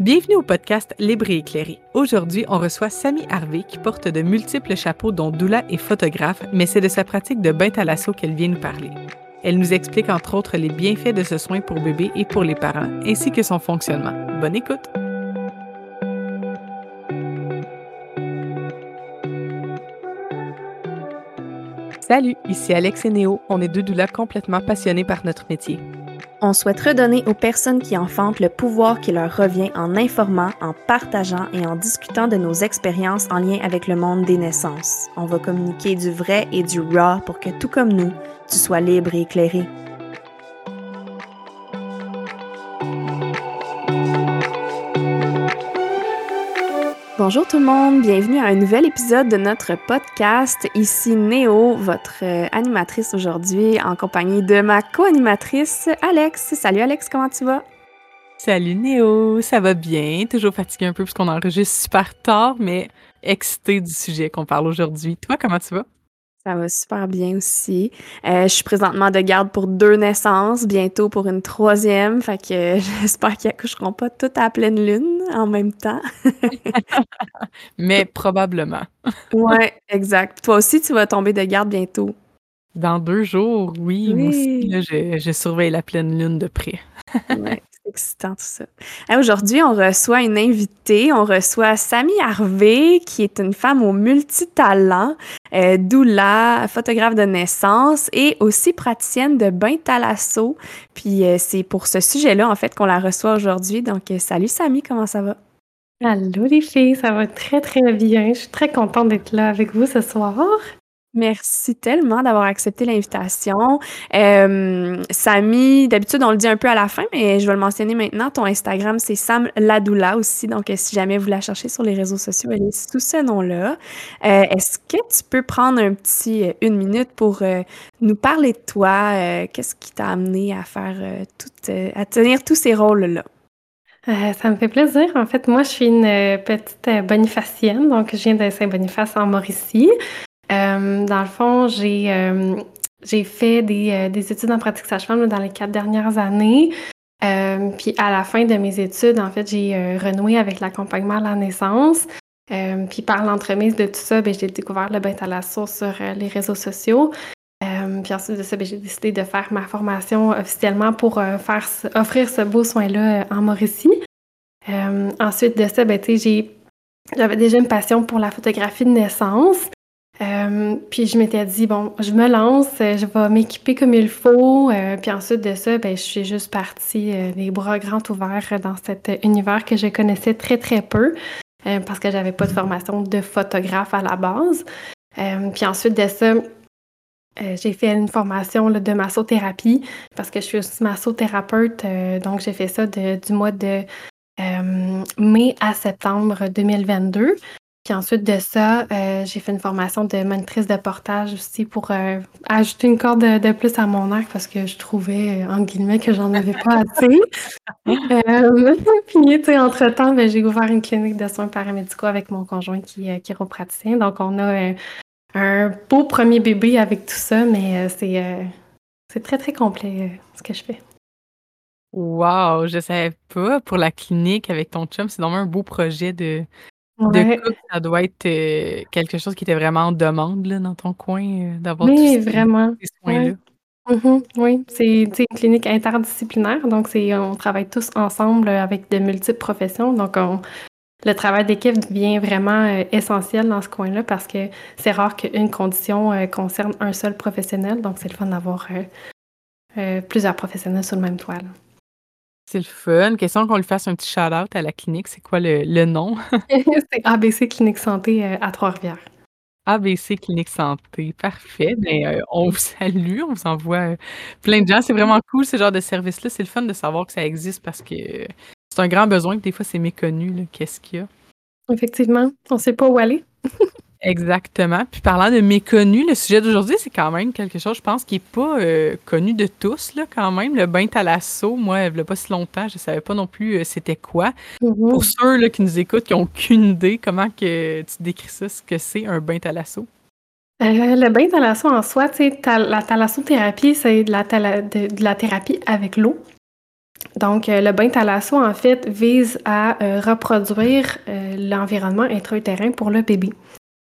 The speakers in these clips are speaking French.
Bienvenue au podcast Libre et éclairé. Aujourd'hui, on reçoit Samy Harvey qui porte de multiples chapeaux dont doula et photographe, mais c'est de sa pratique de bain à l'assaut qu'elle vient nous parler. Elle nous explique entre autres les bienfaits de ce soin pour bébé et pour les parents, ainsi que son fonctionnement. Bonne écoute! Salut, ici Alex et Néo. On est deux doulas complètement passionnés par notre métier. On souhaite redonner aux personnes qui enfantent le pouvoir qui leur revient en informant, en partageant et en discutant de nos expériences en lien avec le monde des naissances. On va communiquer du vrai et du raw pour que tout comme nous, tu sois libre et éclairé. Bonjour tout le monde, bienvenue à un nouvel épisode de notre podcast. Ici Néo, votre euh, animatrice aujourd'hui, en compagnie de ma co-animatrice Alex. Salut Alex, comment tu vas? Salut Néo, ça va bien? Toujours fatigué un peu parce qu'on enregistre super tard, mais excité du sujet qu'on parle aujourd'hui. Toi, comment tu vas? Ça va super bien aussi. Euh, je suis présentement de garde pour deux naissances, bientôt pour une troisième. Fait que j'espère qu'ils accoucheront pas toutes à pleine lune en même temps. Mais probablement. ouais, exact. Toi aussi, tu vas tomber de garde bientôt. Dans deux jours, oui. Moi aussi, je, je surveille la pleine lune de près. ouais excitant tout ça. Aujourd'hui, on reçoit une invitée. On reçoit Samy Harvey, qui est une femme au multitalent, euh, doula, photographe de naissance et aussi praticienne de bain thalasso. Puis euh, c'est pour ce sujet-là, en fait, qu'on la reçoit aujourd'hui. Donc, euh, salut Samy, comment ça va? Allô les filles, ça va très très bien. Je suis très contente d'être là avec vous ce soir. Merci tellement d'avoir accepté l'invitation. Euh, Samy, d'habitude, on le dit un peu à la fin, mais je vais le mentionner maintenant. Ton Instagram, c'est Sam Ladoula aussi. Donc, euh, si jamais vous la cherchez sur les réseaux sociaux, elle est sous ce nom-là. Euh, est-ce que tu peux prendre un petit euh, une minute pour nous parler de toi? Qu'est-ce qui t'a amené à faire tout, à tenir tous ces rôles-là? ça me fait plaisir. En fait, moi, je suis une petite bonifacienne, donc je viens de Saint-Boniface en Mauricie. Euh, dans le fond, j'ai euh, j'ai fait des, euh, des, études en pratique sage-femme dans les quatre dernières années. puis à la fin de mes études, en fait, j'ai renoué avec l'accompagnement à la naissance. puis par l'entremise de tout ça, ben, j'ai découvert le bain à la source sur les réseaux sociaux. puis ensuite de ça, ben, j'ai décidé de faire ma formation officiellement pour faire offrir ce beau soin-là en Mauricie. ensuite de ça, ben, j'avais déjà une passion pour la photographie de naissance. Euh, puis je m'étais dit, bon, je me lance, je vais m'équiper comme il faut. Euh, puis ensuite de ça, ben, je suis juste partie euh, les bras grands ouverts dans cet univers que je connaissais très, très peu parce que j'avais pas de formation de photographe à la base. puis ensuite de ça, j'ai fait une formation de massothérapie parce que je suis aussi massothérapeute. donc, j'ai fait ça du mois de mai à septembre 2022. Puis ensuite de ça, euh, j'ai fait une formation de monitrice de portage aussi pour euh, ajouter une corde de, plus à mon arc parce que je trouvais, en guillemets, que j'en avais pas assez. euh, puis, tu sais, entre-temps, ben, j'ai ouvert une clinique de soins paramédicaux avec mon conjoint qui est chiropraticien. Donc, on a un beau premier bébé avec tout ça, mais c'est, c'est très, très complet ce que je fais. Wow, je savais pas pour la clinique avec ton chum, c'est vraiment un beau projet de de ça doit être, euh, quelque chose qui était vraiment en demande, là, dans ton coin, euh, d'avoir vraiment. ces soins-là? Mm-hmm. Oui, c'est une clinique interdisciplinaire, donc on travaille tous ensemble, avec de multiples professions, donc le travail d'équipe devient vraiment, euh, essentiel dans ce coin-là parce que c'est rare qu'une condition, concerne un seul professionnel, donc c'est le fun d'avoir, plusieurs professionnels sur le même toit, c'est le fun. Question qu'on lui fasse un petit shout-out à la clinique. C'est quoi le, le nom? c'est ABC Clinique Santé euh, à Trois-Rivières. ABC Clinique Santé. Parfait. Ben, euh, on vous salue. On vous envoie euh, plein de gens. C'est vraiment cool ce genre de service-là. C'est le fun de savoir que ça existe parce que c'est un grand besoin que des fois c'est méconnu. Qu'est-ce qu'il y a? Effectivement. On ne sait pas où aller. Exactement. Puis parlant de méconnu, le sujet d'aujourd'hui, c'est quand même quelque chose, je pense, qui n'est pas euh, connu de tous, là, quand même. Le bain thalasso, moi, il n'y a pas si longtemps, je ne savais pas non plus euh, c'était quoi. Mm-hmm. Pour ceux là, qui nous écoutent, qui n'ont aucune idée, comment que tu décris ça, ce que c'est un bain thalasso? Euh, le bain thalasso en soi, la thalassothérapie, c'est de la, de la thérapie avec l'eau. Donc, le bain thalasso, en fait, vise à reproduire l'environnement intra-utérin pour le bébé.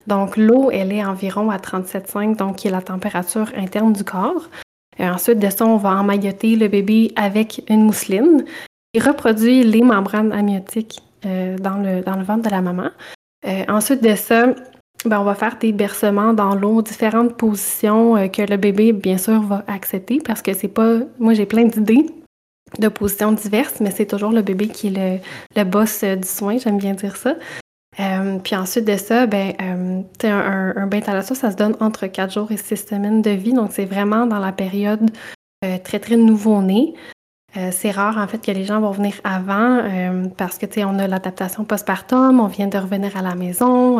Donc, l'eau, elle est environ à 37,5, donc qui est la température interne du corps. Et ensuite de ça, on va emmailloter le bébé avec une mousseline et reproduit les membranes amniotiques euh, dans, le, ventre de la maman. Euh, ensuite de ça, ben, on va faire des bercements dans l'eau, différentes positions euh, que le bébé, bien sûr, va accepter parce que c'est pas. Moi, j'ai plein d'idées de positions diverses, mais c'est toujours le bébé qui est le boss du soin, j'aime bien dire ça. Euh, puis ensuite de ça, ben, euh, un, un bain thalasso, ça se donne entre 4 jours et 6 semaines de vie. Donc, c'est vraiment dans la période euh, très, très nouveau-né. c'est rare, en fait, que les gens vont venir avant parce que, tu on a l'adaptation postpartum, on vient de revenir à la maison.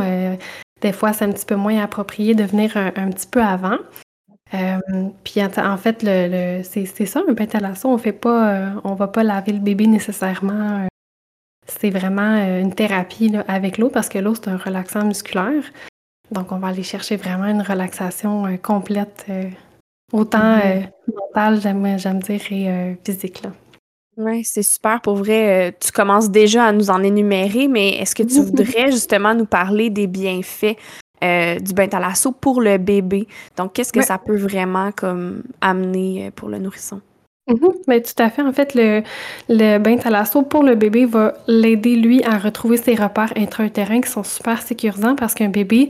des fois, c'est un petit peu moins approprié de venir un, petit peu avant. puis en, fait, le, c'est ça, un bain thalasso, on fait pas, on va pas laver le bébé nécessairement c'est vraiment euh, une thérapie avec l'eau parce que l'eau, c'est un relaxant musculaire. Donc, on va aller chercher vraiment une relaxation euh, complète, euh, autant mm-hmm. mentale, j'aime dire, et physique. Oui, c'est super. Pour vrai, tu commences déjà à nous en énumérer, mais est-ce que tu voudrais justement nous parler des bienfaits du bain thalasso pour le bébé? Donc, qu'est-ce que ça peut vraiment comme amener pour le nourrisson? Ben, tout à fait. En fait, le, le bain thalasso pour le bébé va l'aider, lui, à retrouver ses repères intra-utérins qui sont super sécurisants parce qu'un bébé,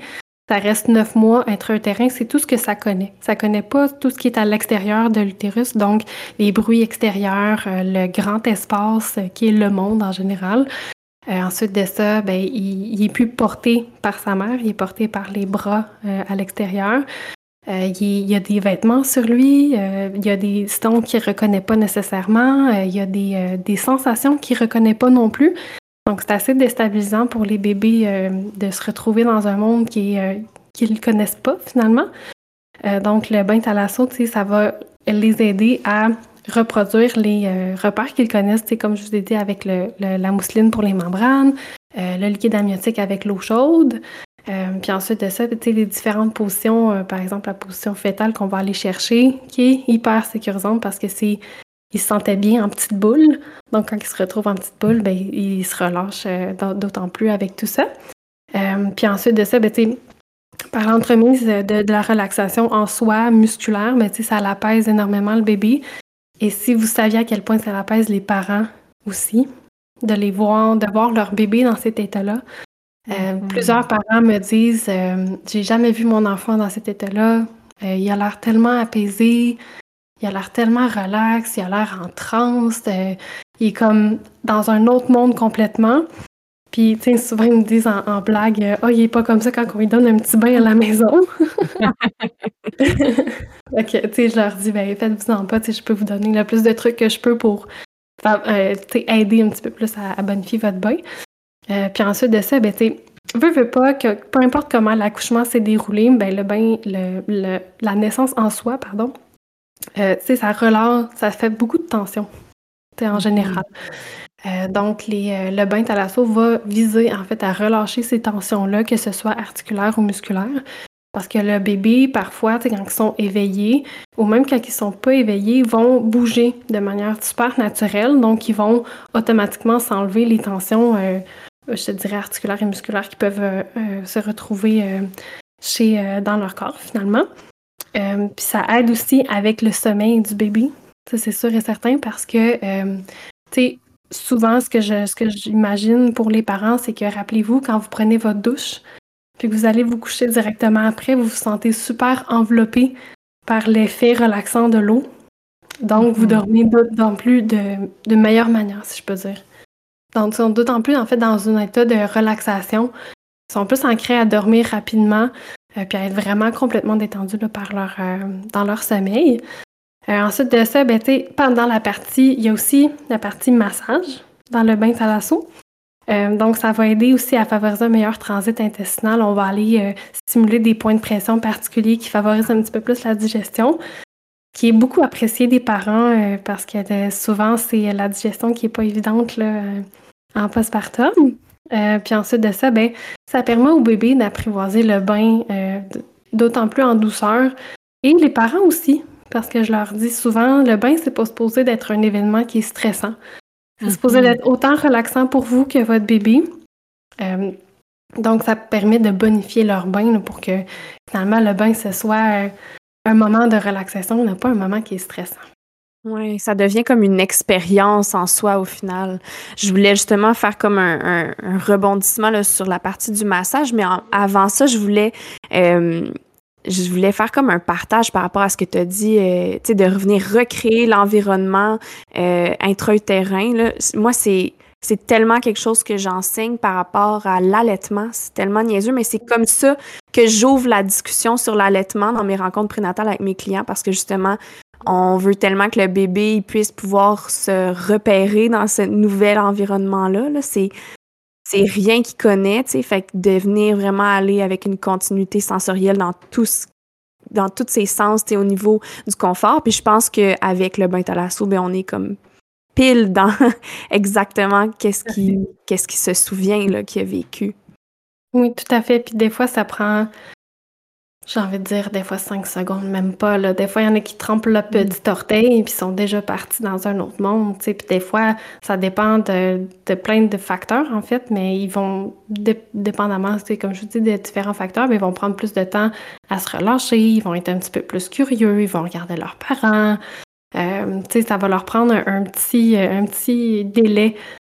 ça reste neuf mois intra-utérin, c'est tout ce que ça connaît. Ça connaît pas tout ce qui est à l'extérieur de l'utérus, donc les bruits extérieurs, euh, le grand espace euh, qui est le monde en général. Euh, ensuite de ça, ben, il, il, est plus porté par sa mère, il est porté par les bras à l'extérieur. Euh, il, y a des vêtements sur lui, euh, il y a des sons qu'il ne reconnaît pas nécessairement, euh, il y a des, sensations qu'il ne reconnaît pas non plus. Donc, c'est assez déstabilisant pour les bébés de se retrouver dans un monde qu'ils ne connaissent pas finalement. donc, le bain thalasso, ça va les aider à reproduire les repères qu'ils connaissent, comme je vous ai dit, avec la mousseline pour les membranes, le liquide amniotique avec l'eau chaude, euh, puis ensuite de ça, tu les différentes positions, euh, par exemple la position fétale qu'on va aller chercher, qui est hyper sécurisante parce que c'est il se sentait bien en petite boule. Donc, quand il se retrouve en petite boule, ben, il se relâche euh, d'autant plus avec tout ça. puis ensuite de ça, ben, par l'entremise de, la relaxation en soi musculaire, ben, ça l'apaise énormément le bébé. Et si vous saviez à quel point ça l'apaise les parents aussi, de les voir, de voir leur bébé dans cet état-là, euh, mm-hmm. Plusieurs parents me disent euh, J'ai jamais vu mon enfant dans cet état-là. Euh, il a l'air tellement apaisé, il a l'air tellement relax, il a l'air en transe, il est comme dans un autre monde complètement. Puis, tu sais, souvent, ils me disent en, blague Oh, il est pas comme ça quand on lui donne un petit bain à la maison. ok, tu sais, je leur dis Ben, faites-vous-en pas, tu sais, je peux vous donner le plus de trucs que je peux pour aider un petit peu plus à bonifier votre bain. Euh, puis ensuite de ça, ben, tu veux, veux pas que peu importe comment l'accouchement s'est déroulé, ben, le bain, le, la naissance en soi, pardon, euh, tu sais, ça relâche, ça fait beaucoup de tension, en général. Euh, donc, les, le bain thalasso va viser, en fait, à relâcher ces tensions-là, que ce soit articulaires ou musculaires. Parce que le bébé, parfois, quand ils sont éveillés, ou même quand ils sont pas éveillés, vont bouger de manière super naturelle. Donc, ils vont automatiquement s'enlever les tensions euh, je te dirais, articulaires et musculaires qui peuvent euh, euh, se retrouver chez, dans leur corps finalement. puis ça aide aussi avec le sommeil du bébé. Ça, c'est sûr et certain parce que, tu sais, souvent, ce que, je, ce que j'imagine pour les parents, c'est que, rappelez-vous, quand vous prenez votre douche, puis que vous allez vous coucher directement après, vous vous sentez super enveloppé par l'effet relaxant de l'eau. Donc, vous mm-hmm. dormez d'autant plus de, de meilleure manière, si je peux dire. Donc, sont d'autant plus en fait dans un état de relaxation. Ils sont plus ancrés à dormir rapidement euh, puis à être vraiment complètement détendus par leur, euh, dans leur sommeil. Euh, ensuite de ça, ben, pendant la partie, il y a aussi la partie massage dans le bain thalasso. donc, ça va aider aussi à favoriser un meilleur transit intestinal. On va aller stimuler des points de pression particuliers qui favorisent un petit peu plus la digestion qui est beaucoup apprécié des parents parce que souvent c'est la digestion qui est pas évidente là, en postpartum. Euh, puis ensuite de ça, ben, ça permet au bébé d'apprivoiser le bain euh, d'autant plus en douceur. Et les parents aussi, parce que je leur dis souvent, le bain, c'est pas supposé d'être un événement qui est stressant. C'est supposé Mhm. d'être autant relaxant pour vous que votre bébé. Euh, donc, ça permet de bonifier leur bain là, pour que finalement le bain, ce soit un moment de relaxation, mais pas un moment qui est stressant. Oui, ça devient comme une expérience en soi au final. Je voulais justement faire comme un, un- rebondissement là, sur la partie du massage, mais avant ça, je voulais, euh, je voulais faire comme un partage par rapport à ce que tu as dit, euh, tu sais, de revenir recréer l'environnement euh, intra-utérin. là. Moi, c'est c'est tellement quelque chose que j'enseigne par rapport à l'allaitement. C'est tellement niaiseux, mais c'est comme ça que j'ouvre la discussion sur l'allaitement dans mes rencontres prénatales avec mes clients parce que justement, on veut tellement que le bébé il puisse pouvoir se repérer dans ce nouvel environnement-là. Là. C'est, c'est rien qu'il connaît, tu sais. Fait que de venir vraiment aller avec une continuité sensorielle dans tous dans tous ses sens, tu au niveau du confort. Puis je pense qu'avec le bain thalasso, ben on est comme pile dans exactement qu'est-ce qui, qu'est-ce qui se souvient, là, qu'il a vécu. Oui, tout à fait. Puis des fois, ça prend, j'ai envie de dire, des fois cinq secondes, même pas. Là. Des fois, il y en a qui trempent le petit orteil et puis sont déjà partis dans un autre monde. tu sais. Puis des fois, ça dépend de, de plein de facteurs, en fait, mais ils vont, dé- dépendamment, comme je vous dis, des différents facteurs, mais ils vont prendre plus de temps à se relâcher, ils vont être un petit peu plus curieux, ils vont regarder leurs parents. Euh, ça va leur prendre un petit, un petit délai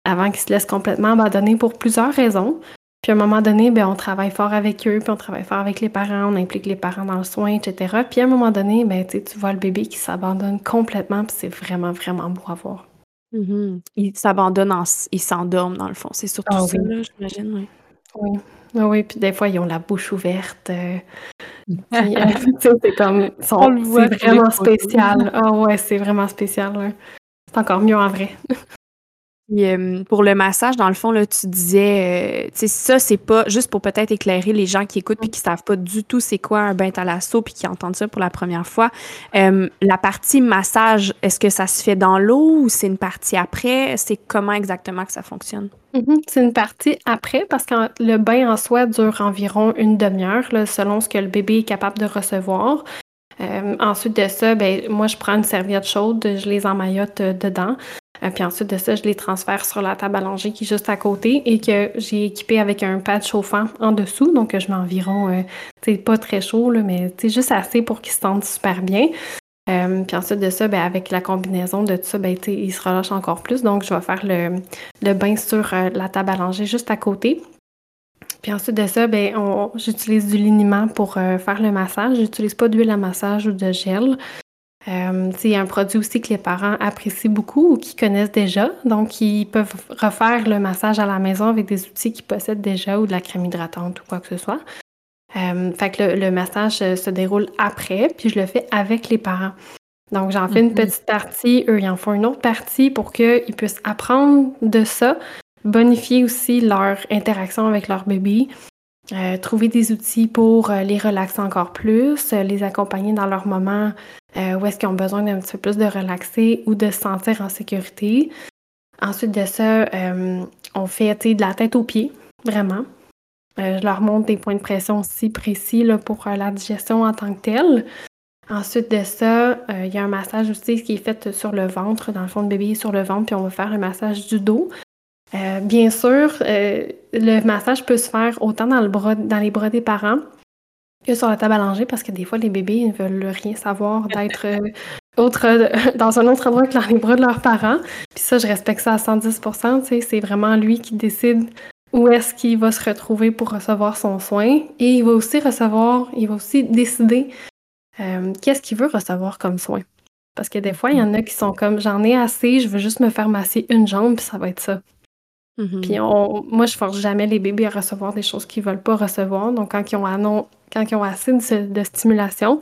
avant qu'ils se laissent complètement abandonner pour plusieurs raisons. Puis à un moment donné, ben, on travaille fort avec eux, puis on travaille fort avec les parents, on implique les parents dans le soin, etc. Puis à un moment donné, ben, tu vois le bébé qui s'abandonne complètement, puis c'est vraiment, vraiment beau à voir. Mhm. Il s'abandonne, en s- il s'endorme dans le fond. C'est surtout Ah ça, oui. là, j'imagine. oui. Oui. Ah oui, puis des fois, ils ont la bouche ouverte. euh, puis, euh, c'est comme. ils sont- On le voit C'est vraiment spécial. Ah ouais, c'est vraiment spécial. C'est encore mieux en vrai. Puis, euh, pour le massage, dans le fond, là, tu disais, euh, tu sais, ça, c'est pas juste pour peut-être éclairer les gens qui écoutent puis qui savent pas du tout c'est quoi un bain thalasso puis qui entendent ça pour la première fois. Euh, la partie massage, est-ce que ça se fait dans l'eau ou c'est une partie après? C'est comment exactement que ça fonctionne? Mhm. C'est une partie après parce que le bain en soi dure environ une demi-heure selon ce que le bébé est capable de recevoir. Ensuite de ça, ben, moi, je prends une serviette chaude, je les emmaillote dedans. Euh, puis ensuite de ça, je les transfère sur la table langer qui est juste à côté et que j'ai équipé avec un pad chauffant en dessous. Donc, je mets environ, euh, tu sais, pas très chaud, là, mais juste assez pour qu'ils se sentent super bien. Euh, puis ensuite de ça, ben, avec la combinaison de tout ça, ben, ils se relâchent encore plus. Donc, je vais faire le, le bain sur euh, la table langer juste à côté. Puis ensuite de ça, ben, j'utilise du liniment pour euh, faire le massage. J'utilise pas d'huile à massage ou de gel. Euh, a un produit aussi que les parents apprécient beaucoup ou qui connaissent déjà. Donc, ils peuvent refaire le massage à la maison avec des outils qu'ils possèdent déjà ou de la crème hydratante ou quoi que ce soit. Euh, fait que le, le massage euh, se déroule après, puis je le fais avec les parents. Donc, j'en fais une Mhm. petite partie, eux, ils en font une autre partie pour qu'ils puissent apprendre de ça, bonifier aussi leur interaction avec leur bébé, euh, trouver des outils pour euh, les relaxer encore plus, euh, les accompagner dans leurs moments euh, où est-ce qu'ils ont besoin d'un petit peu plus de relaxer ou de se sentir en sécurité. Ensuite de ça, on fait de la tête aux pieds, vraiment. Je leur montre des points de pression aussi précis pour la digestion en tant que telle. Ensuite de ça, il y a un massage aussi qui est fait sur le ventre, dans le fond, le bébé sur le ventre, puis on va faire un massage du dos. Euh, bien sûr, euh, le massage peut se faire autant dans, le bras, dans les bras des parents que sur la table à langer, parce que des fois, les bébés ne veulent rien savoir d'être euh, autre, dans un autre endroit que dans les bras de leurs parents. Puis ça, je respecte ça à 110 tu sais, C'est vraiment lui qui décide où est-ce qu'il va se retrouver pour recevoir son soin. Et il va aussi recevoir, il va aussi décider euh, qu'est-ce qu'il veut recevoir comme soin. Parce que des fois, il y en a qui sont comme j'en ai assez, je veux juste me faire masser une jambe, puis ça va être ça. Mhm. Puis on, moi, je force jamais les bébés à recevoir des choses qu'ils veulent pas recevoir. Donc, quand ils ont, anon- quand ils ont assez de, de stimulation,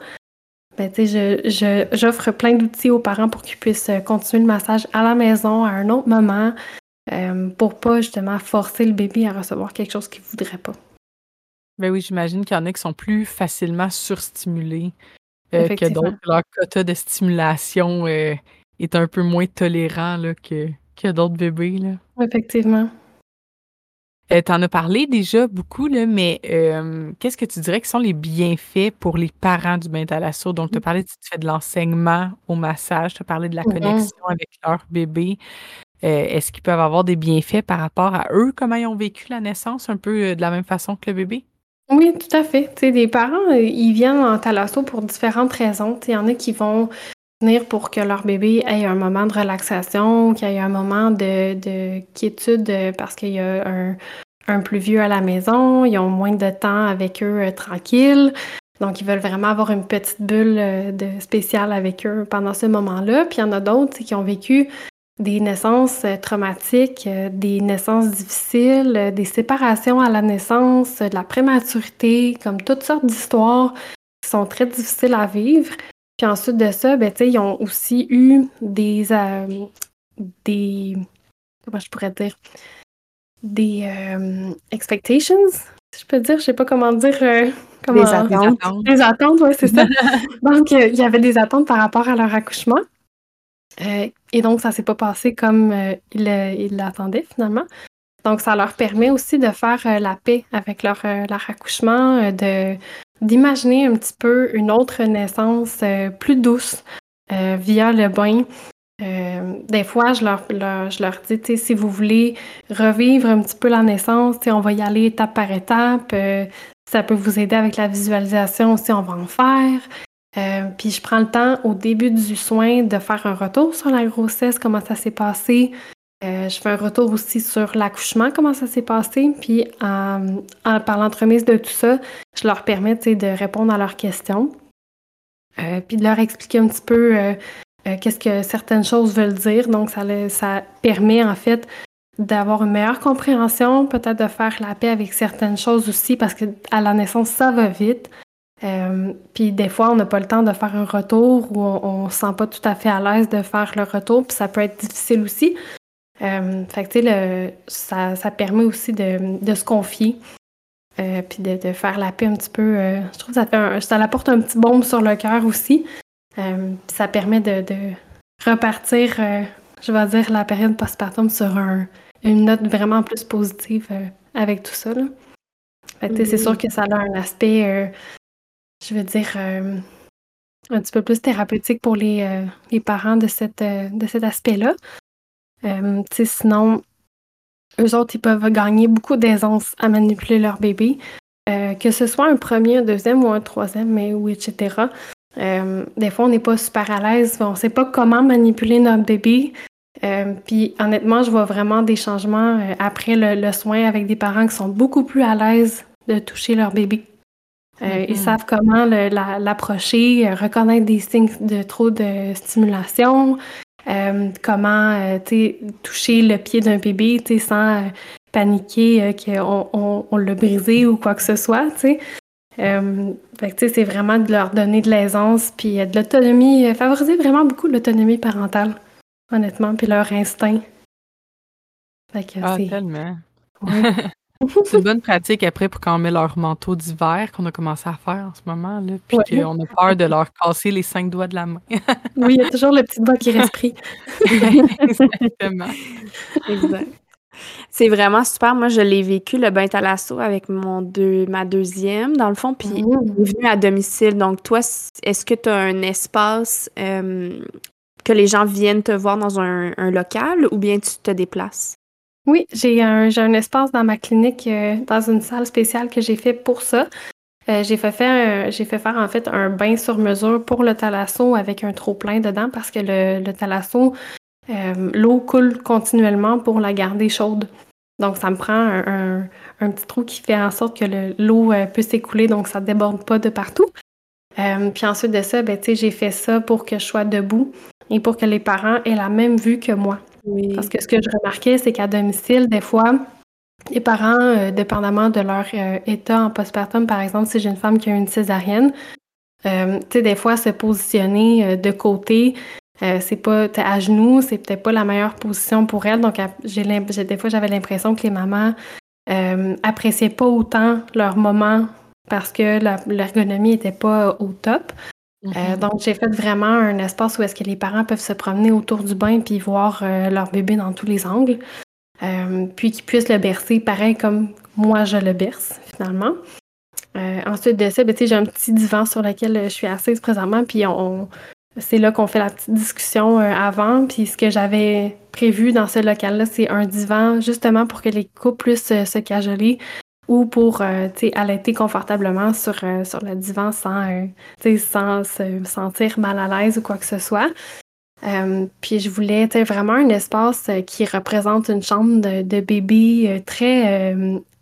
ben, tu sais, je, je- j'offre plein d'outils aux parents pour qu'ils puissent euh, continuer le massage à la maison, à un autre moment, euh, pour pas justement forcer le bébé à recevoir quelque chose qu'il voudrait pas. Ben oui, j'imagine qu'il y en a qui sont plus facilement surstimulés euh, que d'autres. Leur quota de stimulation euh, est un peu moins tolérant là, que, d'autres bébés. Là. Effectivement. Euh, tu en as parlé déjà beaucoup, là, mais euh, qu'est-ce que tu dirais que sont les bienfaits pour les parents du bain thalasso? Donc, tu as mmh. parlé, tu fais de l'enseignement au massage, tu as parlé de la connexion avec leur bébé. Euh, est-ce qu'ils peuvent avoir des bienfaits par rapport à eux, comment ils ont vécu la naissance, un peu de la même façon que le bébé? Oui, tout à fait. Tu sais, les parents, ils viennent en thalasso pour différentes raisons. Il y en a qui vont pour que leur bébé ait un moment de relaxation, qu'il y ait un moment de, quiétude parce qu'il y a un, plus vieux à la maison, ils ont moins de temps avec eux euh, tranquille. Donc, ils veulent vraiment avoir une petite bulle euh, de spéciale avec eux pendant ce moment-là. Puis il y en a d'autres qui ont vécu des naissances euh, traumatiques, des naissances difficiles, des séparations à la naissance, de la prématurité, comme toutes sortes d'histoires qui sont très difficiles à vivre. Puis ensuite de ça, ben, ils ont aussi eu des, des. Comment je pourrais dire? Des euh, expectations, si je peux dire. Je sais pas comment dire. Euh, des attentes. Des attentes, oui, c'est ça. donc, euh, il y avait des attentes par rapport à leur accouchement. et donc, ça s'est pas passé comme ils l'attendaient finalement. Donc, ça leur permet aussi de faire la paix avec leur, leur accouchement, de d'imaginer un petit peu une autre naissance euh, plus douce euh, via le bain. Euh, des fois, je leur, je leur dis, si vous voulez revivre un petit peu la naissance, on va y aller étape par étape. ça peut vous aider avec la visualisation aussi, on va en faire. puis je prends le temps au début du soin de faire un retour sur la grossesse, comment ça s'est passé, euh, je fais un retour aussi sur l'accouchement, comment ça s'est passé. Puis en, par l'entremise de tout ça, je leur permets de répondre à leurs questions. Euh, puis de leur expliquer un petit peu euh, qu'est-ce que certaines choses veulent dire. Donc, ça, permet en fait d'avoir une meilleure compréhension, peut-être de faire la paix avec certaines choses aussi, parce que à la naissance, ça va vite. puis des fois, on n'a pas le temps de faire un retour ou on ne se sent pas tout à fait à l'aise de faire le retour, puis ça peut être difficile aussi. Euh, fait que, sais, ça, ça, permet aussi de, de se confier, euh, puis de, de, faire la paix un petit peu. Euh, je trouve que ça, fait un, ça apporte un petit baume sur le cœur aussi. ça permet de, de repartir, je vais dire, la période postpartum sur un, une note vraiment plus positive avec tout ça. Là. Fait que, c'est sûr que ça a un aspect, je veux dire, un petit peu plus thérapeutique pour les, les parents de, cette, de cet aspect-là. Euh, sinon, eux autres, ils peuvent gagner beaucoup d'aisance à manipuler leur bébé. Euh, que ce soit un premier, un deuxième ou un troisième, mais ou etc. Euh, des fois, on n'est pas super à l'aise, on ne sait pas comment manipuler notre bébé. puis honnêtement, je vois vraiment des changements après le, soin avec des parents qui sont beaucoup plus à l'aise de toucher leur bébé. Ils mm-hmm. savent comment l'approcher, reconnaître des signes de trop de stimulation, euh, comment euh, toucher le pied d'un bébé sans euh, paniquer qu'on on, l'a brisé ou quoi que ce soit. c'est vraiment de leur donner de l'aisance puis de l'autonomie, favoriser vraiment beaucoup l'autonomie parentale, honnêtement, puis leur instinct. ah, tellement. C'est une bonne pratique après pour quand on met leur manteau d'hiver qu'on a commencé à faire en ce moment, là, puis qu'on a peur de leur casser les cinq doigts de la main. oui, il y a toujours le petit doigt qui reste pris. Exactement. Exact. C'est vraiment super. Moi, je l'ai vécu, le bain thalasso, avec mon deux, ma deuxième, dans le fond, puis il mmh. est venu à domicile. Donc, toi, est-ce que tu as un espace que les gens viennent te voir dans un local ou bien tu te déplaces? Oui, j'ai un, espace dans ma clinique, euh, dans une salle spéciale que j'ai fait pour ça. Euh, j'ai fait faire en fait un bain sur mesure pour le thalasso avec un trop plein dedans parce que le, le thalasso, euh, l'eau coule continuellement pour la garder chaude. Donc ça me prend un, petit trou qui fait en sorte que l'eau peut s'écouler donc ça déborde pas de partout. puis ensuite de ça, ben, j'ai fait ça pour que je sois debout et pour que les parents aient la même vue que moi. Parce que ce que je remarquais, c'est qu'à domicile, des fois, les parents, euh, dépendamment de leur euh, état en postpartum, par exemple, si j'ai une femme qui a une césarienne, euh, tu sais, des fois, se positionner de côté, c'est pas à genoux, c'est peut-être pas la meilleure position pour elle. Donc, j'ai, des fois, j'avais l'impression que les mamans appréciaient pas autant leur moment parce que l'ergonomie était pas au top. Euh, mm-hmm. donc, j'ai fait vraiment un espace où est-ce que les parents peuvent se promener autour du bain puis voir euh, leur bébé dans tous les angles. puis qu'ils puissent le bercer pareil comme moi je le berce finalement. ensuite de ça, ben, j'ai un petit divan sur lequel je suis assise présentement, puis on, c'est là qu'on fait la petite discussion avant. Puis ce que j'avais prévu dans ce local-là, c'est un divan justement pour que les couples puissent se cajoler ou pour euh, allaiter confortablement sur, euh, sur le divan sans, euh, sans se sentir mal à l'aise ou quoi que ce soit. puis je voulais vraiment un espace qui représente une chambre de, bébé très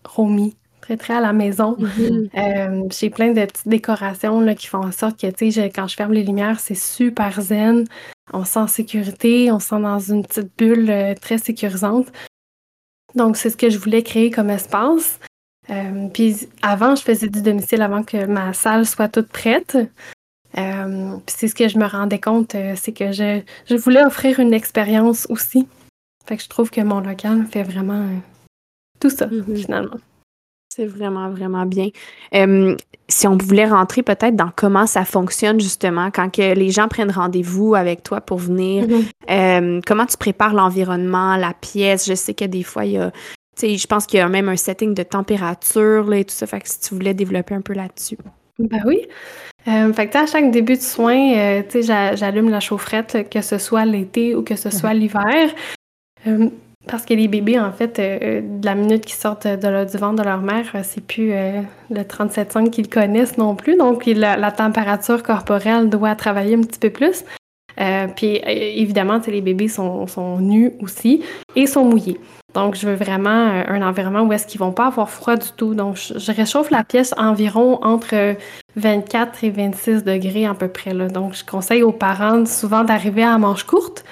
romy, très très à la maison. Mm-hmm. J'ai plein de petites décorations là, qui font en sorte que quand je ferme les lumières, c'est super zen. On sent en sécurité, on se sent dans une petite bulle très sécurisante. Donc, c'est ce que je voulais créer comme espace. Euh, puis avant, je faisais du domicile avant que ma salle soit toute prête. Euh, puis c'est ce que je me rendais compte, euh, c'est que je, je, voulais offrir une expérience aussi. Fait que je trouve que mon local fait vraiment tout ça, mm-hmm. finalement. C'est vraiment, vraiment bien. si on voulait rentrer peut-être dans comment ça fonctionne justement quand que les gens prennent rendez-vous avec toi pour venir, mm-hmm. comment tu prépares l'environnement, la pièce? Je sais que des fois, il y a, je pense qu'il y a même un setting de température là, et tout ça. Fait que si tu voulais développer un peu là-dessus. Ben oui. Euh, fait que à chaque début de soin, euh, j'allume la chaufferette, que ce soit l'été ou que ce soit l'hiver. Euh, parce que les bébés, en fait, de la minute qu'ils sortent de du ventre de leur mère, c'est plus le 37,5 qu'ils connaissent non plus. Donc, la, la, température corporelle doit travailler un petit peu plus. puis, évidemment, les bébés sont, sont nus aussi et sont mouillés. Donc, je veux vraiment euh, un environnement où est-ce qu'ils vont pas avoir froid du tout. Donc, je, réchauffe la pièce environ entre 24 et 26 degrés à peu près. Là. Donc, je conseille aux parents souvent d'arriver à manche courte,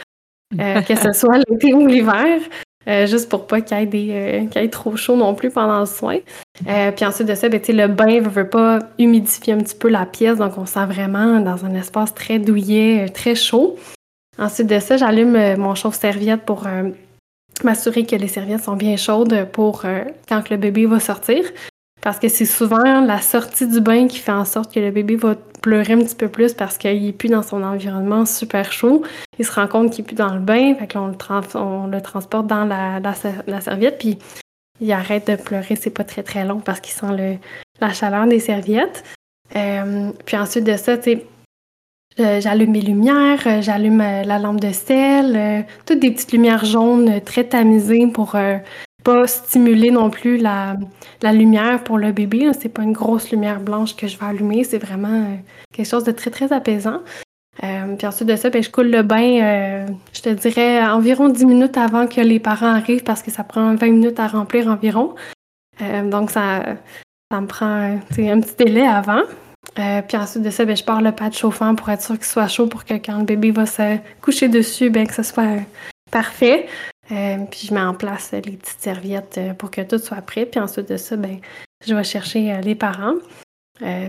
euh, que ce soit l'été ou l'hiver, euh, juste pour pas qu'il y, ait trop chaud non plus pendant le soin. puis ensuite de ça, ben, le bain ne veut pas humidifier un petit peu la pièce, donc on sent vraiment dans un espace très douillet, très chaud. Ensuite de ça, j'allume mon chauffe-serviette pour m'assurer que les serviettes sont bien chaudes pour euh, quand le bébé va sortir. Parce que c'est souvent la sortie du bain qui fait en sorte que le bébé va pleurer un petit peu plus parce qu'il n'est plus dans son environnement super chaud. Il se rend compte qu'il n'est plus dans le bain, fait qu'on le, on le transporte dans la, la, serviette, puis il arrête de pleurer. C'est pas très très long parce qu'il sent le, la chaleur des serviettes. Euh, puis ensuite de ça, tu j'allume mes lumières, euh, j'allume euh, la lampe de sel, toutes des petites lumières jaunes très tamisées pour pas stimuler non plus la, lumière pour le bébé. C'est pas une grosse lumière blanche que je vais allumer, c'est vraiment quelque chose de très très apaisant. puis ensuite de ça, ben, je coule le bain, je te dirais environ 10 minutes avant que les parents arrivent parce que ça prend 20 minutes à remplir environ. donc ça, ça me prend un petit délai avant. Euh, puis ensuite de ça, ben, je pars le pad chauffant pour être sûr qu'il soit chaud pour que quand le bébé va se coucher dessus, ben, que ce soit euh, parfait. Euh, puis je mets en place les petites serviettes pour que tout soit prêt. Puis ensuite de ça, ben, je vais chercher les parents.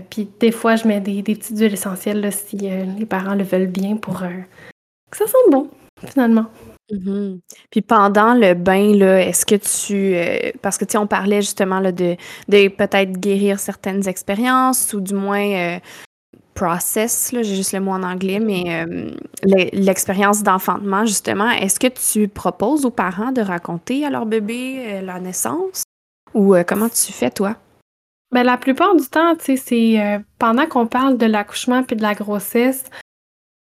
puis des fois, je mets des, petites huiles essentielles si les parents le veulent bien pour que ça sente bon, finalement. Mmh Puis pendant le bain, là, est-ce que tu. Euh, parce que, tu sais, on parlait justement là, de, de peut-être guérir certaines expériences ou du moins euh, process, là, j'ai juste le mot en anglais, mais euh, l'expérience d'enfantement, justement. Est-ce que tu proposes aux parents de raconter à leur bébé la naissance? Ou comment tu fais, toi? Ben, la plupart du temps, tu sais, c'est pendant qu'on parle de l'accouchement puis de la grossesse,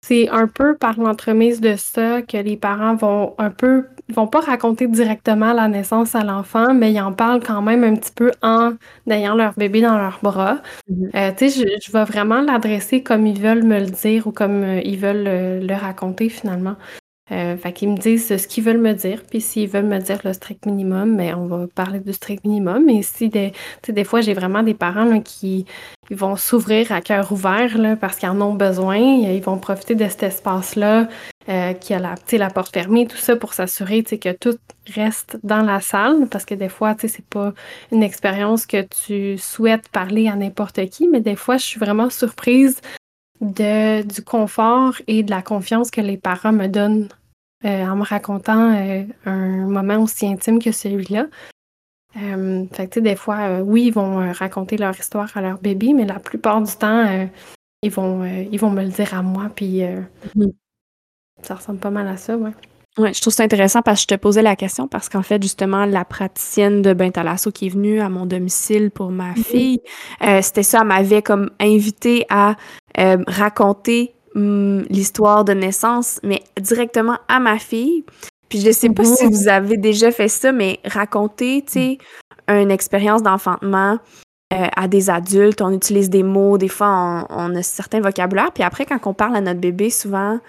c'est un peu par l'entremise de ça que les parents vont un peu, vont pas raconter directement la naissance à l'enfant, mais ils en parlent quand même un petit peu en ayant leur bébé dans leurs bras. Mm-hmm. Euh, tu sais, je, vais vraiment l'adresser comme ils veulent me le dire ou comme euh, ils veulent le raconter finalement. Euh, fait qu'ils me disent ce qu'ils veulent me dire, puis s'ils veulent me dire le strict minimum, mais ben, on va parler du strict minimum. Mais si des, des fois j'ai vraiment des parents qui ils vont s'ouvrir à cœur ouvert là, parce qu'ils en ont besoin, ils vont profiter de cet espace-là, euh, qui a la, la porte fermée, tout ça pour s'assurer que tout reste dans la salle, parce que des fois, c'est pas une expérience que tu souhaites parler à n'importe qui, mais des fois, je suis vraiment surprise de, du confort et de la confiance que les parents me donnent euh, en me racontant euh, un moment aussi intime que celui-là. Euh, fait que, des fois, oui, ils vont raconter leur histoire à leur bébé, mais la plupart du temps, ils, vont, ils vont me le dire à moi, puis mm-hmm. ça ressemble pas mal à ça, ouais. Oui, je trouve ça intéressant parce que je te posais la question parce qu'en fait, justement, la praticienne de Bentalasso qui est venue à mon domicile pour ma mhm. fille, euh, c'était ça, elle m'avait comme invité à euh, raconter hum, l'histoire de naissance, mais directement à ma fille. Puis je sais pas si mhm. vous avez déjà fait ça, mais raconter, tu sais, une expérience d'enfantement euh, à des adultes, on utilise des mots, des fois on, a certains vocabulaires, puis après quand on parle à notre bébé, souvent,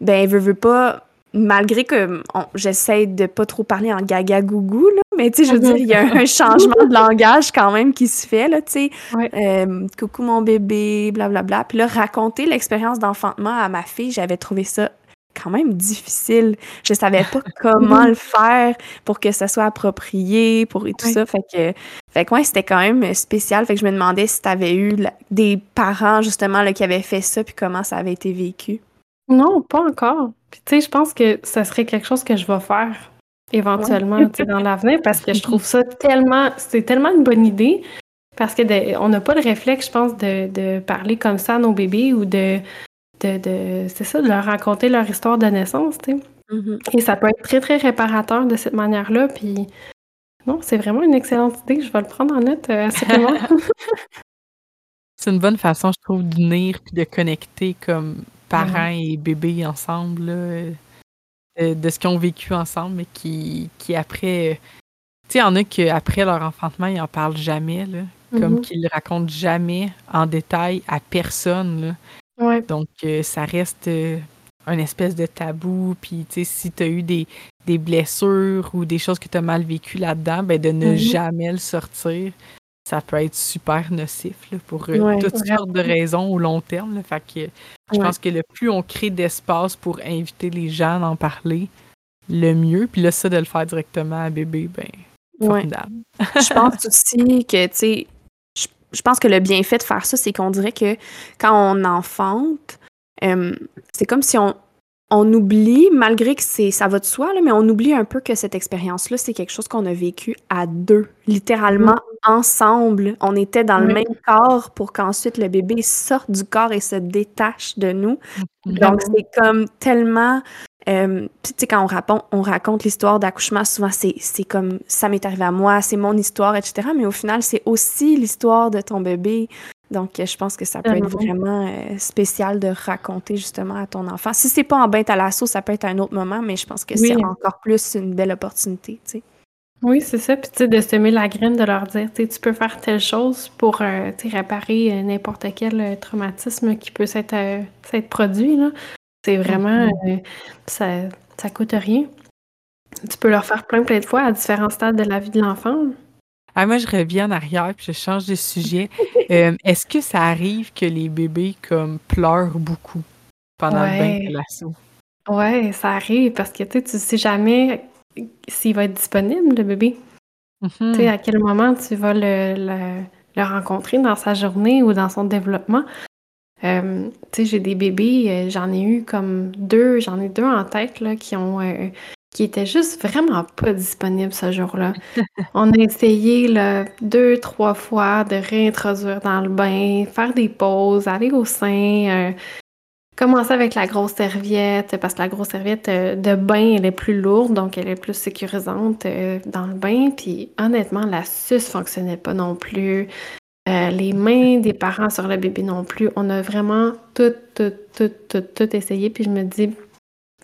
ben, elle veut, veut pas malgré que j'essaie de pas trop parler en gaga gougou, là, mais tu sais, je veux dire, il y a un changement de langage quand même qui se fait, là, tu sais. Euh, coucou mon bébé, blablabla. Bla, bla. Puis là, raconter l'expérience d'enfantement à ma fille, j'avais trouvé ça quand même difficile. Je savais pas comment le faire pour que ça soit approprié, pour et tout ça. Fait que, fait que c'était quand même spécial. Fait que je me demandais si tu avais eu des parents, justement, là, qui avaient fait ça, puis comment ça avait été vécu. Non, pas encore. Puis tu sais, je pense que ça serait quelque chose que je vais faire éventuellement dans l'avenir parce que je trouve ça tellement, c'est tellement une bonne idée parce que on n'a pas le réflexe, je pense, de, parler comme ça à nos bébés ou de, de, c'est ça, de leur raconter leur histoire de naissance, tu sais. Mm-hmm. Et ça peut être très, très réparateur de cette manière-là. Puis non, c'est vraiment une excellente idée. Je vais le prendre en note, euh, assurément. c'est une bonne façon, je trouve, d'unir puis de connecter comme parents et bébés ensemble, euh, de, ce qu'ils ont vécu ensemble, mais qui, qui après. Tu sais, il y en a qui, après leur enfantement, ils en parlent jamais, là, comme mm-hmm. qu'ils le racontent jamais en détail à personne. Là. Donc, euh, ça reste euh, un espèce de tabou. Puis, tu sais, si tu as eu des, des blessures ou des choses que tu as mal vécues là-dedans, ben de ne mm-hmm. jamais le sortir ça peut être super nocif pour euh, toutes sortes de raisons au long terme. Fait que je pense que le plus on crée d'espace pour inviter les gens à en parler, le mieux. Puis là, ça, de le faire directement à bébé, ben, formidable. je pense aussi que, tu sais, je, pense que le bienfait de faire ça, c'est qu'on dirait que quand on enfante, euh, c'est comme si on, on oublie, malgré que c'est ça va de soi, mais on oublie un peu que cette expérience-là, c'est quelque chose qu'on a vécu à deux, littéralement ensemble. On était dans le même corps pour qu'ensuite le bébé sorte du corps et se détache de nous. Donc, c'est comme tellement. Euh, tu sais, quand on raconte, on raconte l'histoire d'accouchement, souvent c'est comme ça m'est arrivé à moi, c'est mon histoire, etc. Mais au final, c'est aussi l'histoire de ton bébé. Donc, je pense que ça peut être vraiment euh, spécial de raconter justement à ton enfant. Si c'est pas en bain à l'assaut, ça peut être un autre moment, mais je pense que c'est encore plus une belle opportunité, tu sais. Oui, c'est ça. Puis, tu sais, de semer la graine, de leur dire, tu peux faire telle chose pour euh, réparer euh, n'importe quel traumatisme qui peut s'être produit. C'est vraiment, mm-hmm. ça, ça coûte rien. Tu peux leur faire plein, plein de fois à différents stades de la vie de l'enfant. Ah, moi, je reviens en arrière puis je change de sujet. Euh, est-ce que ça arrive que les bébés comme pleurent beaucoup pendant le bain de l'assaut? Ouais, ça arrive parce que tu sais, sais jamais s'il va être disponible, le bébé. Tu sais, mm-hmm. à quel moment tu vas le, rencontrer dans sa journée ou dans son développement? Euh, tu sais, j'ai des bébés, euh, j'en ai eu comme deux, j'en ai deux en tête là, qui ont qui était juste vraiment pas disponible ce jour-là. On a essayé deux, trois fois de réintroduire dans le bain, faire des pauses, aller au sein, euh, commencer avec la grosse serviette, parce que la grosse serviette euh, de bain, elle est plus lourde, donc elle est plus sécurisante euh, dans le bain. Puis honnêtement, la suce fonctionnait pas non plus. les mains des parents sur le bébé non plus. On a vraiment tout, tout, tout, tout, tout essayé. Puis je me dis,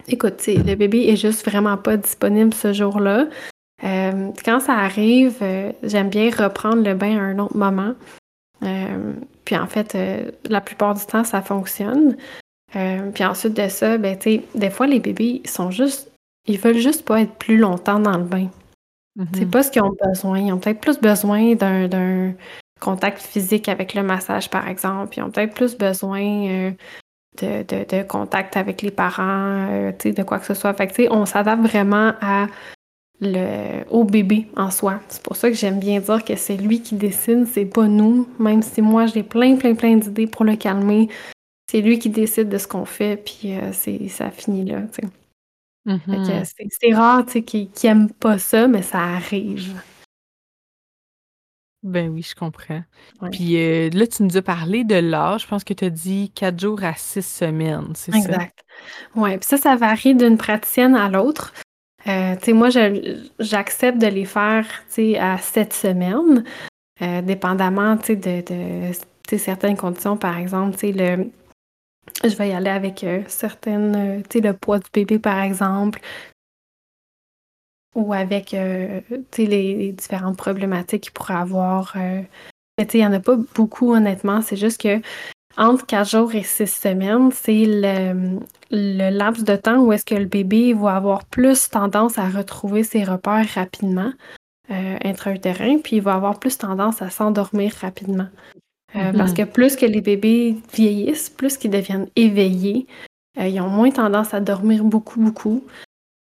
Écoute, le bébé est juste vraiment pas disponible ce jour-là. Euh, quand ça arrive, euh, j'aime bien reprendre le bain à un autre moment. Euh, puis en fait, la plupart du temps, ça fonctionne. puis ensuite de ça, ben, des fois, les bébés, ils sont juste, ils veulent juste pas être plus longtemps dans le bain. C'est mm-hmm. pas ce qu'ils ont besoin. Ils ont peut-être plus besoin d'un contact physique avec le massage, par exemple. Ils ont peut-être plus besoin de, contact avec les parents, euh, de quoi que ce soit. Fait que, on s'adapte vraiment à le, au bébé en soi. C'est pour ça que j'aime bien dire que c'est lui qui décide, c'est pas nous. Même si moi, j'ai plein, plein, plein d'idées pour le calmer, c'est lui qui décide de ce qu'on fait, puis euh, c'est, ça finit là. Mm-hmm. c'est, rare qu'il n'aime pas ça, mais ça arrive. Ben oui, je comprends. Puis euh, là, tu nous as parlé de l'âge. Je pense que tu as dit 4 jours à 6 semaines, c'est ça? Exact. Oui, puis ça, ça varie d'une praticienne à l'autre. Euh, tu sais, moi, j'accepte de les faire, tu sais, à 7 semaines, euh, dépendamment, tu sais, de, certaines conditions. Par exemple, tu sais, le... Je vais y aller avec certaines, tu sais, le poids du bébé, par exemple, ou avec euh, les, différentes problématiques qu'il pourrait avoir. Euh. Mais il n'y en a pas beaucoup, honnêtement. C'est juste que entre 4 jours et 6 semaines, c'est le, le, laps de temps où est-ce que le bébé va avoir plus tendance à retrouver ses repères rapidement euh, intra-utérin, puis il va avoir plus tendance à s'endormir rapidement. Euh, parce mm-hmm. que plus que les bébés vieillissent, plus qu'ils deviennent éveillés, ils ont moins tendance à dormir beaucoup, beaucoup.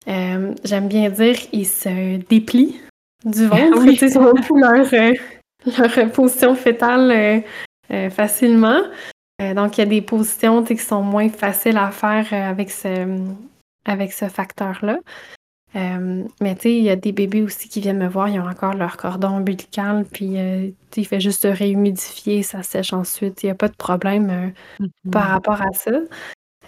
Euh, j'aime bien dire, ils se déplient du ventre. Ils ont plus leur, euh, leur position fétale euh, facilement. donc, il y a des positions qui sont moins faciles à faire avec ce, avec ce facteur-là. mais tu sais, il y a des bébés aussi qui viennent me voir, ils ont encore leur cordon ombilical, puis il fait juste se réhumidifier, ça sèche ensuite. Il n'y a pas de problème mm-hmm. par rapport à ça.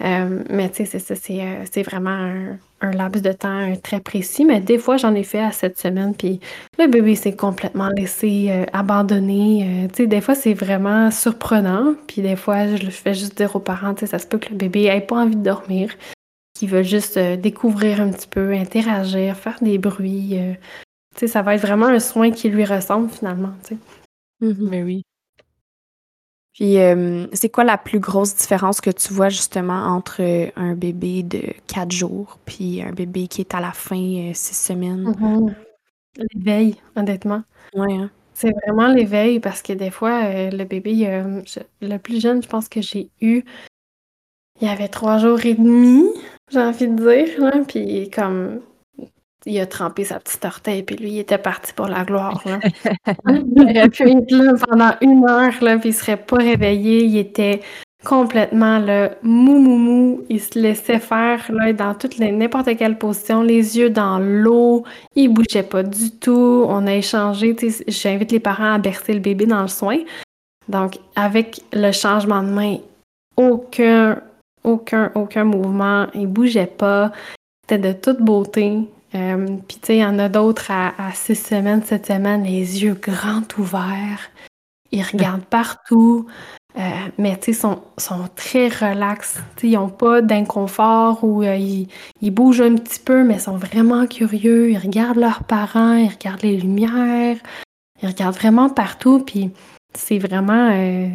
Euh, mais tu sais, c'est euh, c'est vraiment un, laps de temps très précis. Mais des fois, j'en ai fait à cette semaine, puis le bébé s'est complètement laissé euh, abandonner. tu sais, des fois, c'est vraiment surprenant. Puis des fois, je le fais juste dire aux parents, tu sais, ça se peut que le bébé ait pas envie de dormir, qu'il veut juste découvrir un petit peu, interagir, faire des bruits. tu sais, ça va être vraiment un soin qui lui ressemble finalement, tu sais. Mais oui. Puis, euh, c'est quoi la plus grosse différence que tu vois justement entre un bébé de 4 jours puis un bébé qui est à la fin 6 euh, semaines? Mm-hmm. L'éveil, honnêtement. Ouais. Hein. C'est vraiment l'éveil parce que des fois, euh, le bébé, le plus jeune, je pense que j'ai eu, il y avait trois jours et demi, j'ai envie de dire. Là, puis comme il a trempé sa petite orteil, puis lui, il était parti pour la gloire. Là. il aurait pu être là pendant une heure, là, puis il serait pas réveillé. Il était complètement là, mou mou mou. Il se laissait faire là, dans toutes les n'importe quelle position, les yeux dans l'eau. Il bougeait pas du tout. On a échangé. J'invite les parents à bercer le bébé dans le soin. Donc, avec le changement de main, aucun, aucun, aucun mouvement. Il bougeait pas. C'était de toute beauté. Euh, puis, tu sais, il y en a d'autres à, six semaines, sept semaines, les yeux grands ouverts. Ils regardent partout. Euh, mais tu sais, sont, sont très relax. sais, ils n'ont pas d'inconfort ou euh, ils, ils, bougent un petit peu, mais sont vraiment curieux. Ils regardent leurs parents, ils regardent les lumières, ils regardent vraiment partout. Puis c'est vraiment. Euh,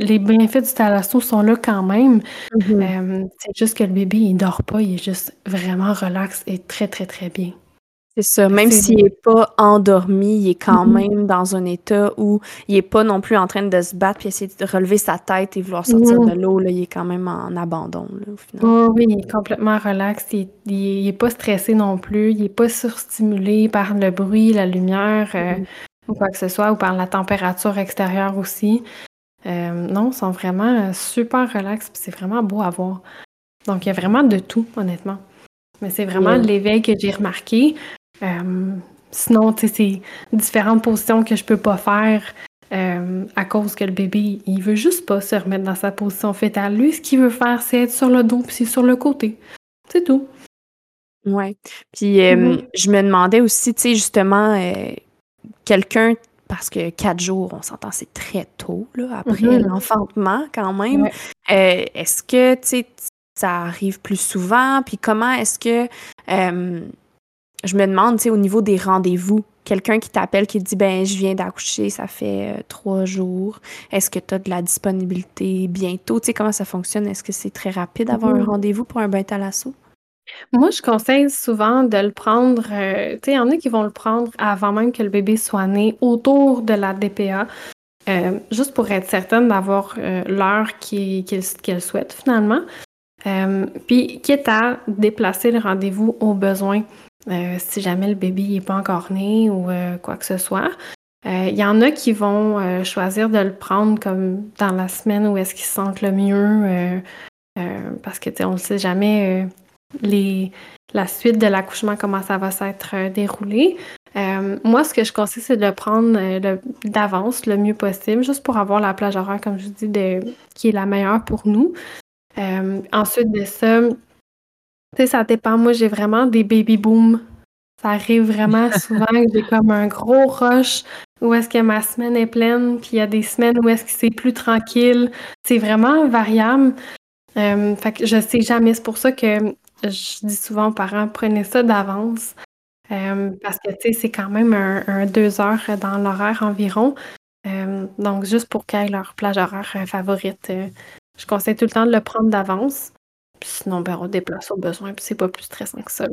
les bienfaits du thalasso sont là quand même. Mm-hmm. Euh, c'est juste que le bébé, il dort pas, il est juste vraiment relax et très, très, très bien. C'est ça. Même s'il n'est pas endormi, il est quand mm-hmm. même dans un état où il n'est pas non plus en train de se battre puis essayer de relever sa tête et vouloir sortir de mm-hmm. l'eau. Il est quand même en abandon, au final. Oh, oui, il est complètement relax. Il n'est pas stressé non plus. Il n'est pas surstimulé par le bruit, la lumière. Euh, ou quoi que ce soit, ou par la température extérieure aussi. Euh, non, ils sont vraiment super relax, c'est vraiment beau à voir. Donc, il y a vraiment de tout, honnêtement. Mais c'est vraiment l'éveil que j'ai remarqué. Euh, sinon, tu sais, c'est différentes positions que je peux pas faire euh, à cause que le bébé, il veut juste pas se remettre dans sa position fétale. Lui, ce qu'il veut faire, c'est être sur le dos puis sur le côté. C'est tout. Ouais. Puis, mm-hmm. je me demandais aussi, tu sais, justement, quelqu'un, parce que quatre jours, on s'entend, c'est très tôt, là, après mm-hmm. l'enfantement quand même. Euh, est-ce que, tu sais, ça arrive plus souvent? Puis comment est-ce que, euh, je me demande, tu sais, au niveau des rendez-vous, quelqu'un qui t'appelle, qui te dit, ben, je viens d'accoucher, ça fait euh, trois jours. Est-ce que tu as de la disponibilité bientôt? Tu sais, comment ça fonctionne? Est-ce que c'est très rapide d'avoir un mm-hmm. rendez-vous pour un bain à l'assaut? Moi, je conseille souvent de le prendre, euh, tu sais, il y en a qui vont le prendre avant même que le bébé soit né, autour de la DPA, euh, juste pour être certaine d'avoir euh, l'heure qu'elle souhaite finalement. puis, quitte à déplacer le rendez-vous au besoin, si jamais le bébé n'est pas encore né ou quoi que ce soit. Il y en a qui vont choisir de le prendre comme dans la semaine où est-ce qu'ils se sentent le mieux, parce que, tu sais, on ne sait jamais les, la suite de l'accouchement, comment ça va s'être euh, déroulé. Euh, moi, ce que je conseille, c'est de le prendre d'avance le mieux possible, juste pour avoir la plage horaire, comme je dis, de, qui est la meilleure pour nous. ensuite de ça, tu sais, ça dépend. Moi, j'ai vraiment des baby booms. Ça arrive vraiment souvent que j'ai comme un gros rush où est-ce que ma semaine est pleine, puis il y a des semaines où est-ce que c'est plus tranquille. C'est vraiment variable. Euh, fait que je sais jamais. C'est pour ça que je dis souvent aux parents, prenez ça d'avance. Euh, parce que, c'est quand même un, deux heures dans l'horaire environ. Euh, donc, juste pour qu'ils aient leur plage horaire favorite, je conseille tout le temps de le prendre d'avance. Sinon, ben, on déplace au besoin, puis c'est pas plus stressant que ça.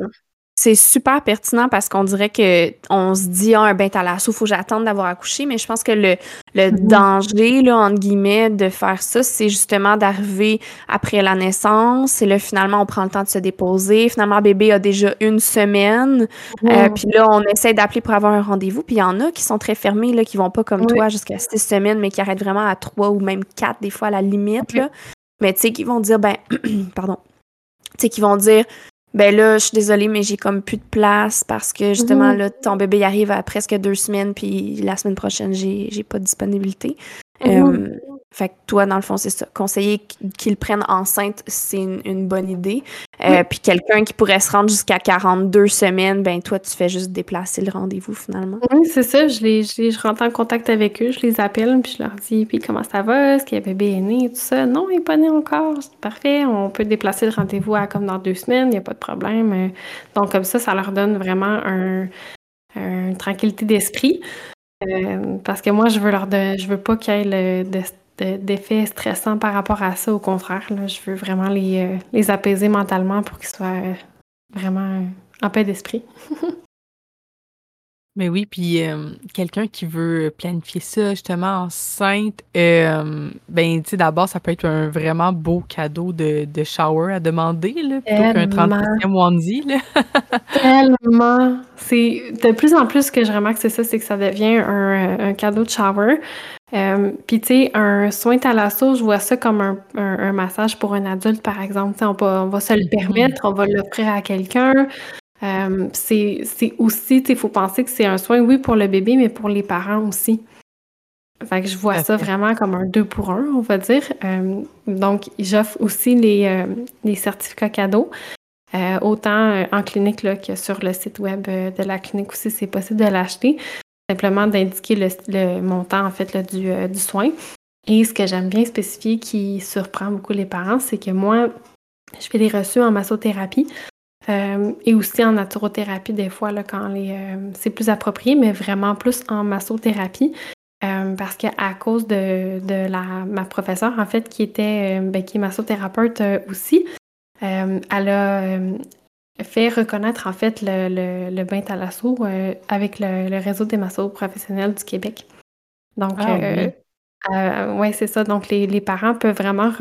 C'est super pertinent parce qu'on dirait que on se dit ah, un bain à il faut que j'attende d'avoir accouché, mais je pense que le, le mm-hmm. danger, là, entre guillemets, de faire ça, c'est justement d'arriver après la naissance. Et là, finalement, on prend le temps de se déposer. Finalement, bébé a déjà une semaine. Euh, puis là, on essaie d'appeler pour avoir un rendez-vous. Puis il y en a qui sont très fermés, là, qui vont pas comme toi jusqu'à six semaines, mais qui arrêtent vraiment à trois ou même quatre, des fois, à la limite. Là. Mais tu sais, qui vont dire, ben, pardon. Tu sais, qui vont dire, ben là, je suis désolée, mais j'ai comme plus de place parce que justement, mhm. là, ton bébé arrive à presque deux semaines, puis la semaine prochaine, j'ai, j'ai pas de disponibilité. Mhm. Euh, fait que toi, dans le fond, c'est ça. Conseiller qu'ils prennent enceinte, c'est une, bonne idée. Euh, puis quelqu'un qui pourrait se rendre jusqu'à 42 semaines, ben toi, tu fais juste déplacer le rendez-vous finalement. Oui, c'est ça. Je, les, je, rentre en contact avec eux, je les appelle, puis je leur dis, puis comment ça va? Est-ce que le bébé est né? Tout ça. Non, il n'est pas né encore. C'est parfait. On peut déplacer le rendez-vous à comme dans deux semaines, il n'y a pas de problème. Euh, donc, comme ça, ça leur donne vraiment un, une tranquillité d'esprit. Euh, parce que moi, je veux leur de, je veux pas qu'il y ait le, d'effets stressants par rapport à ça. Au contraire, là, je veux vraiment les, euh, les apaiser mentalement pour qu'ils soient euh, vraiment en paix d'esprit. Mais oui, puis euh, quelqu'un qui veut planifier ça justement enceinte, euh, ben tu sais d'abord ça peut être un vraiment beau cadeau de, de shower à demander là, plutôt qu'un 30e onesie là. Tellement. C'est de plus en plus que je remarque c'est ça, c'est que ça devient un, un cadeau de shower. Euh, puis tu sais, un soin thalasso, je vois ça comme un, un, massage pour un adulte par exemple. on, peut, on va se le mm-hmm. permettre, on va l'offrir à quelqu'un. Euh, c'est aussi, il faut penser que c'est un soin, oui, pour le bébé, mais pour les parents aussi. Fait que je vois ça vraiment comme un deux pour un, on va dire. Euh, donc, j'offre aussi les, euh, les, certificats cadeaux. autant en clinique là, que sur le site web de la clinique aussi, c'est possible de l'acheter. Simplement d'indiquer le, montant en fait du, du soin. Et ce que j'aime bien spécifier qui surprend beaucoup les parents, c'est que moi, je fais des reçus en massothérapie. Euh, et aussi en naturothérapie, des fois, là, quand les, euh, c'est plus approprié, mais vraiment plus en massothérapie. Euh, parce qu'à cause de, de la, ma professeure, en fait, qui était ben, qui est massothérapeute aussi, elle a fait reconnaître en fait le, le, le bain thalasso avec le, réseau des massos professionnels du Québec. Donc, ah euh, oui, c'est ça. Donc, les, parents peuvent vraiment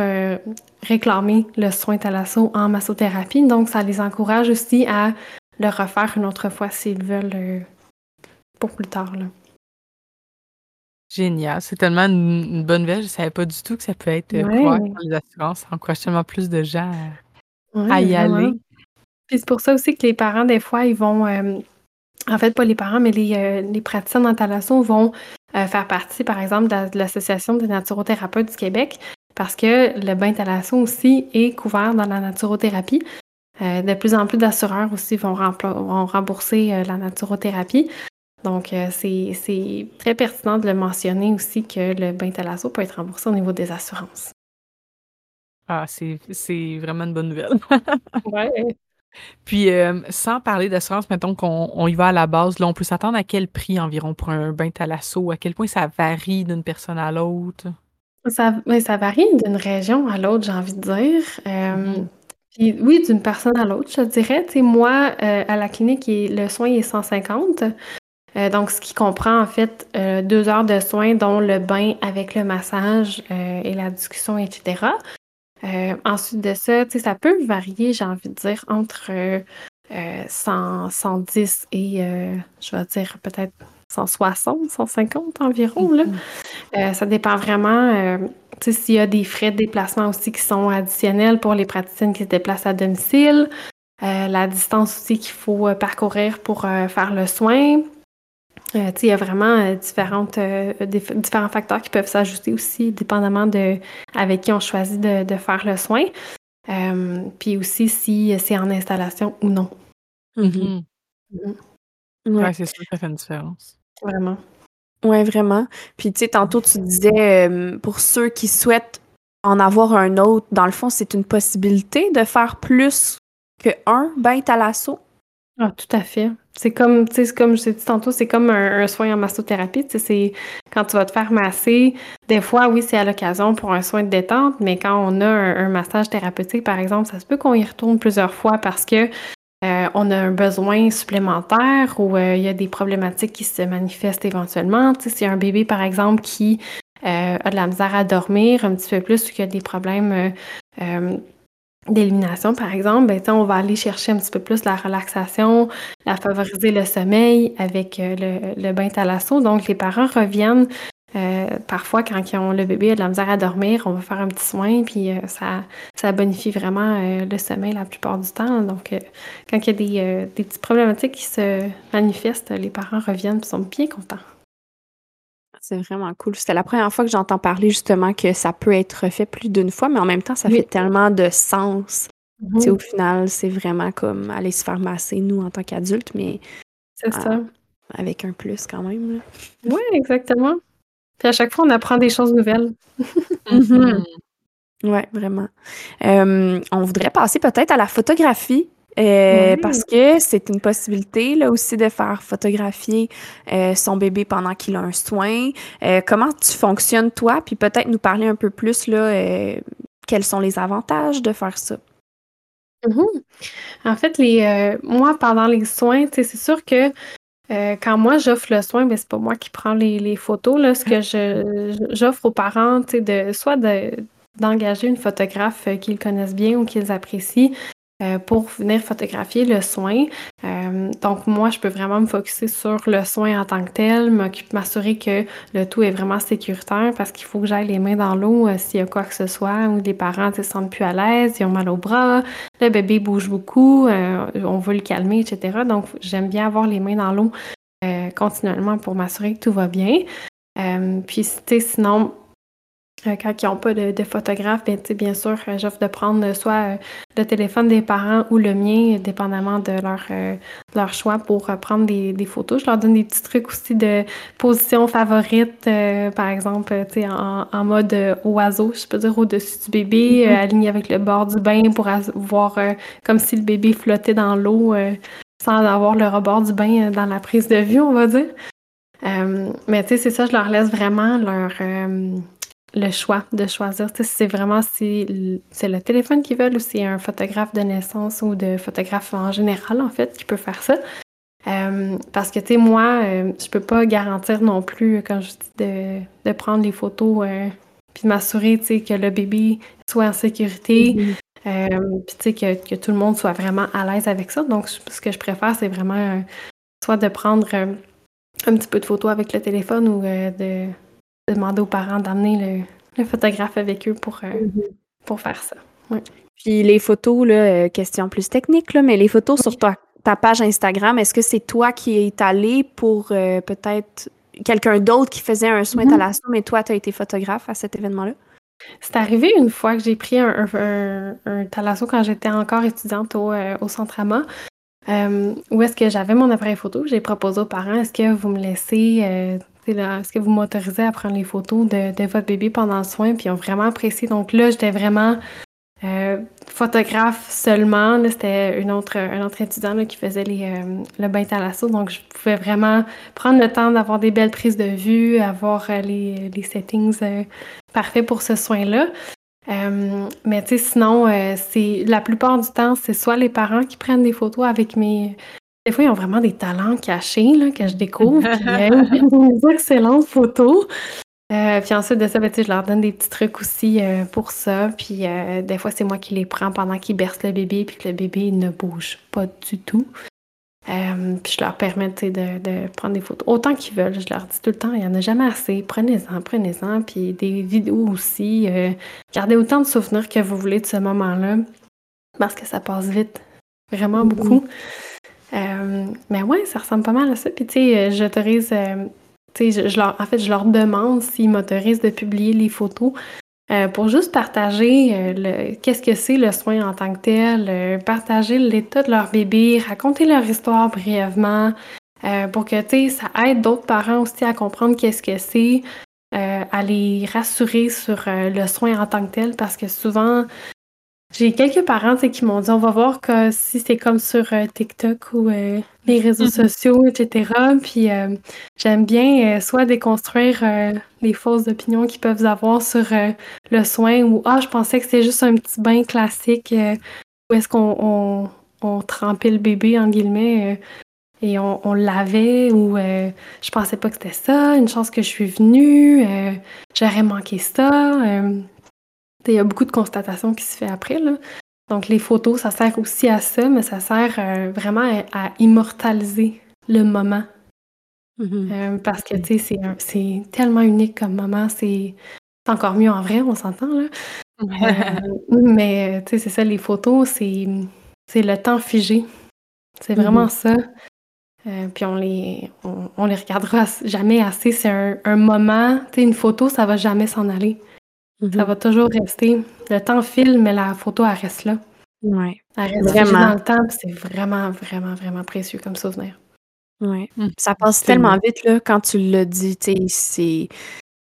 réclamer le soin thalasso en massothérapie. Donc, ça les encourage aussi à le refaire une autre fois s'ils veulent euh, pour plus tard. Génial. C'est tellement une, bonne nouvelle. Je ne savais pas du tout que ça peut être euh, ouais. les assurances. Ça encourage tellement plus de gens à, y aller. Puis c'est pour ça aussi que les parents, des fois, ils vont. en fait, pas les parents, mais les, les praticiens en thalasso vont euh, faire partie, par exemple, de, l'Association des naturothérapeutes du Québec, parce que le bain thalasso aussi est couvert dans la naturothérapie. Euh, de plus en plus d'assureurs aussi vont, vont rembourser euh, la naturothérapie. Donc, c'est très pertinent de le mentionner aussi que le bain thalasso peut être remboursé au niveau des assurances. Ah, c'est vraiment une bonne nouvelle. ouais. Puis, euh, sans parler d'assurance, mettons qu'on y va à la base, là, on peut s'attendre à quel prix environ pour un bain thalasso? À quel point ça varie d'une personne à l'autre? Ça, ça varie d'une région à l'autre, j'ai envie de dire. Euh, puis oui, d'une personne à l'autre, je dirais. Tu moi, euh, à la clinique, le soin est 150. donc, ce qui comprend en fait deux heures de soins, dont le bain avec le massage et la discussion, etc. Euh, ensuite de ça, ça peut varier, j'ai envie de dire, entre 100, euh, 110 euh, et, je vais dire, peut-être 160, 150 environ. Là. Mm-hmm. ça dépend vraiment, s'il y a des frais de déplacement aussi qui sont additionnels pour les praticiennes qui se déplacent à domicile, la distance aussi qu'il faut parcourir pour faire le soin. Euh, il y a vraiment différentes, différents facteurs qui peuvent s'ajuster aussi, dépendamment de avec qui on choisit de, faire le soin. puis aussi si c'est en installation ou non. Mm-hmm. Mm-hmm. c'est sûr que ça fait une différence. Vraiment. Oui, vraiment. Puis, tu sais, tantôt, tu disais, pour ceux qui souhaitent en avoir un autre, dans le fond, c'est une possibilité de faire plus que un bain thalasso? Ah, tout à fait. C'est comme, tu sais, comme je t'ai dit tantôt, c'est comme un, soin en massothérapie. Tu sais, c'est quand tu vas te faire masser. Des fois, oui, c'est à l'occasion pour un soin de détente, mais quand on a un, massage thérapeutique, par exemple, ça se peut qu'on y retourne plusieurs fois parce que euh, on a un besoin supplémentaire ou euh, il y a des problématiques qui se manifestent éventuellement. Tu sais, si un bébé, par exemple, qui euh, a de la misère à dormir un petit peu plus ou qu'il y a des problèmes d'élimination, par exemple, ben, on va aller chercher un petit peu plus la relaxation, la favoriser le sommeil avec le, le bain thalasso. Donc, les parents reviennent euh, parfois, quand ont, le bébé a de la misère à dormir, on va faire un petit soin, puis euh, ça, ça bonifie vraiment euh, le sommeil la plupart du temps. Donc, quand il y a des, des, petites problématiques qui se manifestent, les parents reviennent et sont bien contents. C'est vraiment cool. C'était la première fois que j'entends parler justement que ça peut être fait plus d'une fois, mais en même temps, ça fait tellement de sens. Mm-hmm. Au final, c'est vraiment comme aller se faire masser, nous, en tant qu'adultes, mais. C'est ça. Avec un plus quand même. Oui, exactement. Puis à chaque fois, on apprend des choses nouvelles. Mhm. Oui, vraiment. Euh, on voudrait passer peut-être à la photographie. Euh, parce que c'est une possibilité là aussi de faire photographier euh, son bébé pendant qu'il a un soin. comment tu fonctionnes toi, puis peut-être nous parler un peu plus là, quels sont les avantages de faire ça? Mhm. En fait, les moi pendant les soins, c'est sûr que euh, quand moi j'offre le soin, ben, c'est pas moi qui prends les, photos. Là. Ce que j'offre aux parents, de, soit d'engager une photographe euh, qu'ils connaissent bien ou qu'ils apprécient euh, pour venir photographier le soin. donc moi, je peux vraiment me focuser sur le soin en tant que tel, m'assurer que le tout est vraiment sécuritaire parce qu'il faut que j'aille les mains dans l'eau s'il y a quoi que ce soit ou les parents ne se sentent plus à l'aise, ils ont mal au bras, le bébé bouge beaucoup, on veut le calmer, etc. Donc j'aime bien avoir les mains dans l'eau continuellement pour m'assurer que tout va bien. puis sinon, euh, quand ils n'ont pas de, photographe, bien, bien sûr, euh, j'offre de prendre soit euh, le téléphone des parents ou le mien, dépendamment de leur, leur choix pour prendre des, photos. Je leur donne des petits trucs aussi de position favorite, par exemple, en, en mode oiseau, je peux dire, au-dessus du bébé, mm-hmm. aligné avec le bord du bain pour voir comme si le bébé flottait dans l'eau sans avoir le rebord du bain dans la prise de vue, on va dire. mais tu sais, c'est ça, je leur laisse vraiment leur le choix de choisir. Si c'est vraiment si c'est le téléphone qu'ils veulent ou c'est un photographe de naissance ou de photographe en général, en fait, qui peut faire ça. Euh, parce que, tu sais, moi, euh, je peux pas garantir non plus, quand je dis de, prendre les photos euh, puis m'assurer, tu sais, que le bébé soit en sécurité. Mm-hmm. puis, tu sais, que, tout le monde soit vraiment à l'aise avec ça. Donc, ce que je préfère, c'est vraiment soit de prendre un petit peu de photos avec le téléphone ou de demander aux parents d'amener le, photographe avec eux pour, euh, mm-hmm. pour faire ça. Puis les photos, là, euh, question plus technique, là, mais les photos sur ta, ta page Instagram, est-ce que c'est toi qui es allé pour euh, peut-être quelqu'un d'autre qui faisait un soin mm -hmm. mais toi, tu as été photographe à cet événement-là? C'est arrivé une fois que j'ai pris un, un, thalasso quand j'étais encore étudiante au, au Centre AMA. où est-ce que j'avais mon appareil photo? J'ai proposé aux parents, est-ce que vous me laissez est-ce que vous m'autorisez à prendre les photos de, votre bébé pendant le soin? Puis ils ont vraiment apprécié. Donc là, j'étais vraiment euh, photographe seulement. C'était une autre, un autre étudiant qui faisait les, euh, le bain thalasso. Donc je pouvais vraiment prendre le temps d'avoir des belles prises de vue, avoir euh, les, les, settings parfaits pour ce soin-là. mais tu sais, sinon, c'est la plupart du temps, c'est soit les parents qui prennent des photos avec mes, des fois, ils ont vraiment des talents cachés là, que je découvre. Puis, des excellentes photos. Euh, puis ensuite de ça, ben, je leur donne des petits trucs aussi euh, pour ça. Puis euh, des fois, c'est moi qui les prends pendant qu'ils bercent le bébé, puis que le bébé ne bouge pas du tout. puis je leur permets de, de, prendre des photos autant qu'ils veulent. Je leur dis tout le temps, il n'y en a jamais assez. Prenez-en, prenez-en. Puis des vidéos aussi. gardez autant de souvenirs que vous voulez de ce moment-là. Parce que ça passe vite. Vraiment mm-hmm. beaucoup. Euh, mais ouais, ça ressemble pas mal à ça. Puis tu sais, j'autorise, tu sais, je, leur, en fait, je leur demande s'ils m'autorisent de publier les photos. pour juste partager le, qu'est-ce que c'est le soin en tant que tel, partager l'état de leur bébé, raconter leur histoire brièvement, pour que tu sais, ça aide d'autres parents aussi à comprendre qu'est-ce que c'est, à les rassurer sur le soin en tant que tel, parce que souvent, j'ai quelques parents qui m'ont dit on va voir que si c'est comme sur euh, TikTok ou euh, les réseaux mm-hmm. sociaux, etc. Puis euh, j'aime bien soit déconstruire les fausses opinions qu'ils peuvent avoir sur le soin ou ah je pensais que c'était juste un petit bain classique où est-ce qu'on on, trempait le bébé en guillemets et on, on lavait ou je pensais pas que c'était ça, une chance que je suis venue, j'aurais manqué ça. Il y a beaucoup de constatations qui se fait après. Là. Donc, les photos, ça sert aussi à ça, mais ça sert euh, vraiment à, immortaliser le moment. Mm-hmm. Euh, parce que, tu sais, c'est tellement unique comme moment. C'est encore mieux en vrai, on s'entend, là. Euh, mais, tu sais, c'est ça, les photos, c'est le temps figé. C'est vraiment mm-hmm. ça. puis on les, on, les regardera jamais assez. C'est un, un, moment, tu sais, une photo, ça va jamais s'en aller. Ça mhm. va toujours rester. Le temps file, mais la photo, elle reste là. Oui. Elle reste vraiment. dans le temps, c'est vraiment, vraiment, vraiment précieux comme souvenir. Oui. Mm. Ça passe tellement vite, là, quand tu l'as dit. c'est...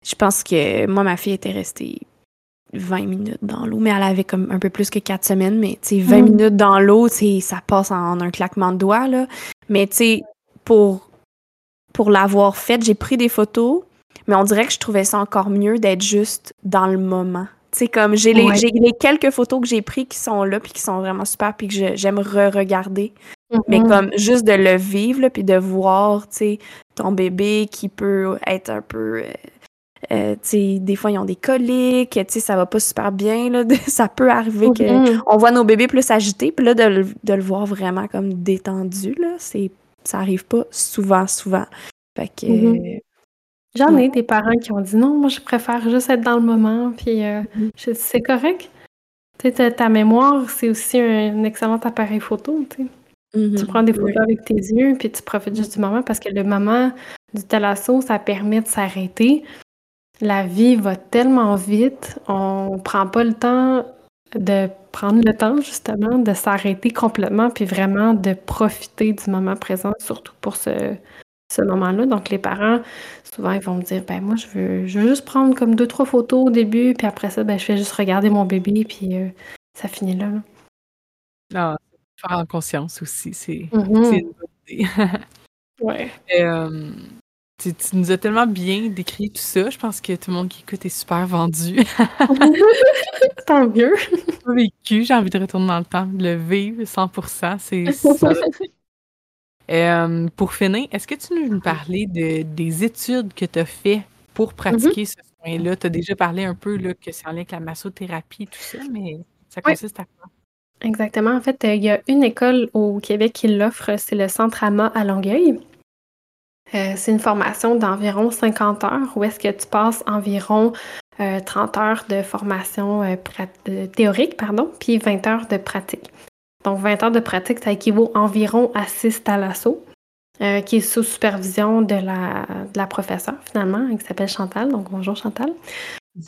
Je pense que moi, ma fille était restée 20 minutes dans l'eau, mais elle avait comme un peu plus que 4 semaines, mais tu 20 mm. minutes dans l'eau, ça passe en un claquement de doigts, là. Mais tu sais, pour, pour l'avoir faite, j'ai pris des photos, mais on dirait que je trouvais ça encore mieux d'être juste dans le moment. Tu sais, comme j'ai les, les, quelques photos que j'ai prises qui sont là, puis qui sont vraiment super, puis que j'aime re-regarder. Mais mm-hmm. comme juste de le vivre, puis de voir, tu sais, ton bébé qui peut être un peu... Euh, euh, tu sais, des fois, ils ont des coliques, tu sais, ça va pas super bien, là. ça peut arriver mm-hmm. qu'on voit nos bébés plus agités, puis là, de le, de le, voir vraiment comme détendu, là, c'est... Ça arrive pas souvent, souvent. Fait que... Mm-hmm. J'en ai des parents qui ont dit non, moi je préfère juste être dans le moment, puis euh, mm-hmm. c'est correct. Tu sais, ta, mémoire, c'est aussi un, excellent appareil photo, tu sais. Tu mm-hmm. prends des photos avec tes yeux, puis tu profites juste du moment parce que le moment du thalasso, ça permet de s'arrêter. La vie va tellement vite, on prend pas le temps de prendre le temps justement de s'arrêter complètement puis vraiment de profiter du moment présent, surtout pour ce, ce moment-là. Donc, les parents, souvent, ils vont me dire ben moi, je veux, je veux juste prendre comme deux, trois photos au début, puis après ça, ben, je fais juste regarder mon bébé, puis euh, ça finit là. là. Ah, faire en conscience aussi, c'est mm-hmm. une bonne idée. ouais. Euh, tu, nous as tellement bien décrit tout ça. Je pense que tout le monde qui écoute est super vendu. Tant mieux. Vécu, j'ai envie de retourner dans le temps, de le vivre 100%. C'est ça. Euh, pour finir, est-ce que tu veux nous parler de, des études que tu as fait pour pratiquer ce soin-là? Tu as déjà parlé un peu là, que c'est en lien avec la massothérapie et tout ça, mais ça consiste à quoi? Exactement. En fait, il y a une école au Québec qui l'offre, c'est le Centre AMA à Longueuil. Euh, c'est une formation d'environ 50 heures où est-ce que tu passes environ 30 euh, heures de formation théorique, pardon, puis 20 heures de pratique. Donc, 20 heures de pratique, ça équivaut environ à 6 thalasso, euh, qui est sous supervision de la, de la professeure, finalement, qui s'appelle Chantal. Donc, bonjour Chantal.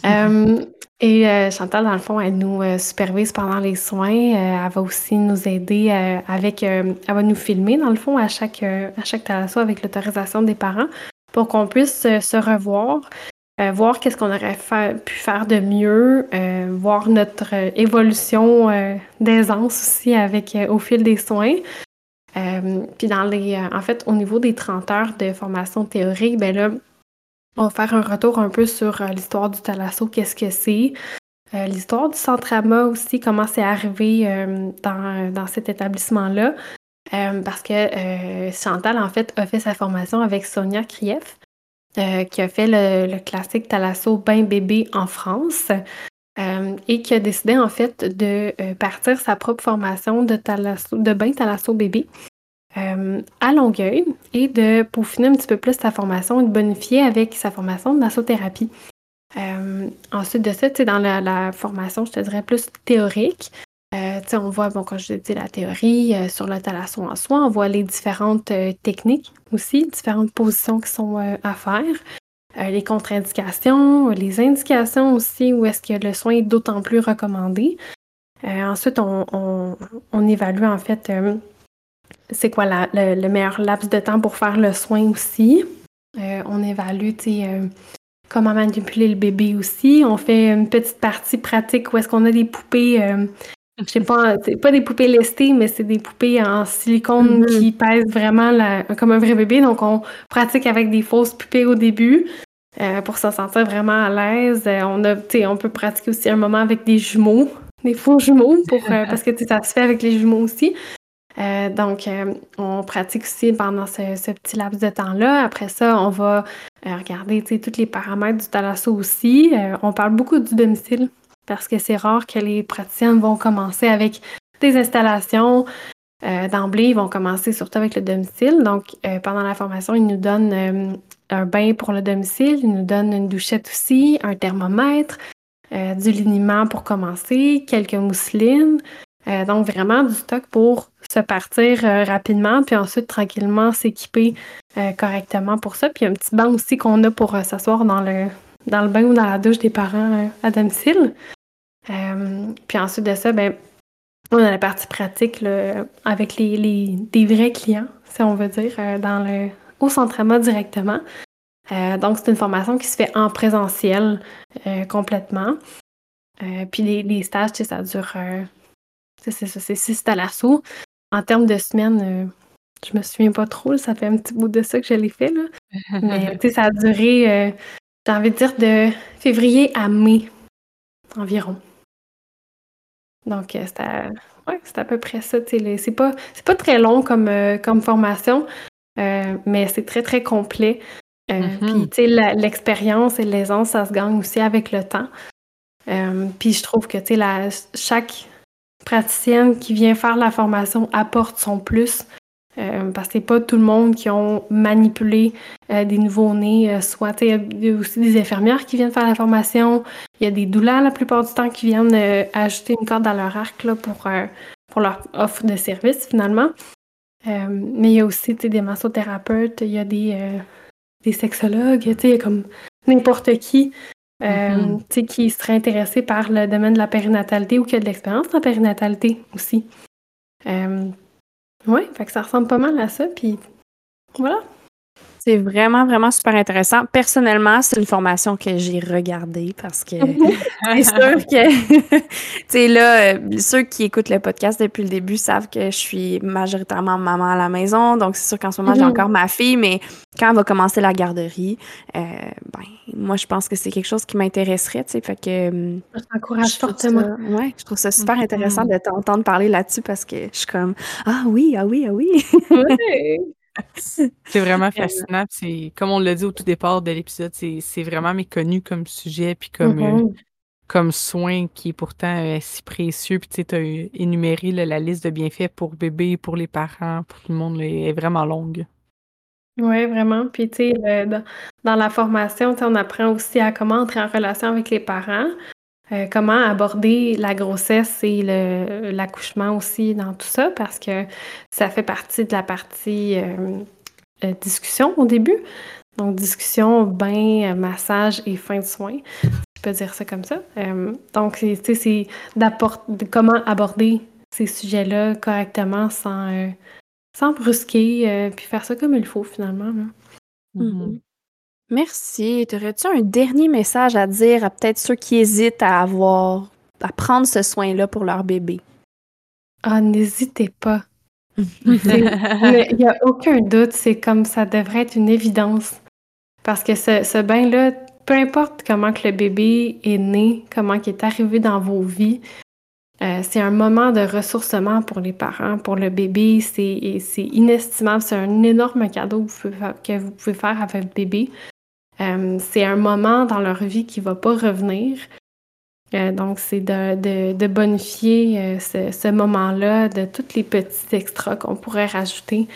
Euh, et euh, Chantal, dans le fond, elle nous supervise pendant les soins. elle va aussi nous aider avec. elle va nous filmer, dans le fond, à chaque, à chaque thalasso avec l'autorisation des parents pour qu'on puisse se revoir euh, voir qu'est-ce qu'on aurait pu faire de mieux, euh, voir notre euh, évolution d'aisance aussi avec au fil des soins. puis dans les, en fait, au niveau des 30 heures de formation théorique, ben là, on va faire un retour un peu sur l'histoire du thalasso, qu'est-ce que c'est, l'histoire du centre AMA aussi, comment c'est arrivé dans, dans, cet établissement-là. parce que Chantal, en fait, a fait sa formation avec Sonia Krief. Euh, qui a fait le, classique Thalasso Bain Bébé en France euh, et qui a décidé en fait de euh, partir sa propre formation de, de bain Thalasso Bébé à Longueuil et de peaufiner un petit peu plus sa formation et de bonifier avec sa formation de massothérapie. ensuite de ça, dans la, formation, je te dirais plus théorique, Euh, on voit, bon, quand je dis la théorie euh, sur le thalasso en soi, on voit les différentes euh, techniques aussi, différentes positions qui sont à faire, les contre-indications, les indications aussi, où est-ce que le soin est d'autant plus recommandé. ensuite, on, évalue en fait c'est quoi le, meilleur laps de temps pour faire le soin aussi. on évalue, comment manipuler le bébé aussi. On fait une petite partie pratique où est-ce qu'on a des poupées je sais pas, c'est pas des poupées lestées, mais c'est des poupées en silicone mm-hmm. qui pèsent vraiment comme un vrai bébé. Donc, on pratique avec des fausses poupées au début euh, pour se sentir vraiment à l'aise. Euh, on a, on peut pratiquer aussi un moment avec des jumeaux, des faux jumeaux, pour, euh, parce que ça se fait avec les jumeaux aussi. donc, on pratique aussi pendant ce, petit laps de temps-là. Après ça, on va regarder tous les paramètres du thalasso aussi. on parle beaucoup du domicile parce que c'est rare que les praticiennes vont commencer avec des installations. Euh, d'emblée, ils vont commencer surtout avec le domicile. Donc, euh, pendant la formation, ils nous donnent euh, un bain pour le domicile, ils nous donnent une douchette aussi, un thermomètre, du liniment pour commencer, quelques mousselines. donc, vraiment du stock pour se partir rapidement, puis ensuite tranquillement s'équiper correctement pour ça. Puis un petit banc aussi qu'on a pour s'asseoir dans le, dans le bain ou dans la douche des parents à domicile. Euh, puis ensuite de ça, ben, on a la partie pratique avec les, des vrais clients, si on veut dire, euh, dans le, au centre directement. Euh, donc, c'est une formation qui se fait en présentiel complètement. puis les, stages, ça dure. ça, c'est six à l'assaut. En termes de semaines, je me souviens pas trop, ça fait un petit bout de ça que je l'ai fait. Mais ça a duré, j'ai envie de dire, de février à mai environ. Donc, euh, c'est à, ouais, à, peu près ça. C'est pas, pas très long comme, euh, comme formation, euh, mais c'est très, très complet. Mm-hmm. Puis, l'expérience et l'aisance, ça se gagne aussi avec le temps. puis, je trouve que, tu chaque praticienne qui vient faire la formation apporte son plus. Euh, parce que c'est pas tout le monde qui ont manipulé euh, des nouveaux-nés. Euh, soit, il y a aussi des infirmières qui viennent faire la formation. Il y a des douleurs la plupart du temps qui viennent ajouter une corde dans leur arc là, pour, pour leur offre de service finalement. mais il y a aussi des massothérapeutes, il y a des, des sexologues, il y a comme n'importe qui mm-hmm. qui serait intéressé par le domaine de la périnatalité ou qui a de l'expérience en périnatalité aussi. Oui, fait que ça ressemble pas mal à ça, puis voilà. C'est vraiment, vraiment super intéressant. Personnellement, c'est une formation que j'ai regardée parce que c'est sûr que, tu sais, là, euh, ceux qui écoutent le podcast depuis le début savent que je suis majoritairement maman à la maison. Donc, c'est sûr qu'en ce moment, j'ai mhm. encore ma fille, mais quand elle va commencer la garderie, euh, ben, moi, je pense que c'est quelque chose qui m'intéresserait, tu sais. Fait que. Euh, je t'encourage fortement. ouais, je trouve ça super mhm. intéressant de t'entendre parler là-dessus parce que je suis comme, ah oui, ah oui, ah oui. c'est vraiment fascinant. C'est comme on l'a dit au tout départ de l'épisode, c'est vraiment méconnu comme sujet puis comme euh, mm-hmm. comme soin qui est pourtant euh, si précieux. Puis tu as énuméré la liste de bienfaits pour bébé, pour les parents, pour tout le monde, est vraiment longue. Oui, vraiment. Puis, tu sais, dans, la formation, on apprend aussi à comment entrer en relation avec les parents. Euh, comment aborder la grossesse et l'accouchement aussi dans tout ça, parce que ça fait partie de la partie euh, euh, discussion au début. Donc, discussion, bain, massage et fin de soins. Je peux dire ça comme ça. donc, c'est d'apporter comment aborder ces sujets-là correctement sans, sans brusquer, puis faire ça comme il faut finalement. Mm-hmm. Merci. T'aurais-tu un dernier message à dire à peut-être ceux qui hésitent à avoir, à prendre ce soin-là pour leur bébé? Ah, n'hésitez pas. Il n'y a aucun doute, c'est comme ça devrait être une évidence. Parce que ce, ce bain-là, peu importe comment que le bébé est né, comment il est arrivé dans vos vies, euh, c'est un moment de ressourcement pour les parents, pour le bébé. C'est inestimable. C'est un énorme cadeau que vous pouvez faire à votre bébé. Euh, c'est un moment dans leur vie qui ne va pas revenir. Euh, donc, c'est de, bonifier euh, ce, moment-là de tous les petits extras qu'on pourrait rajouter.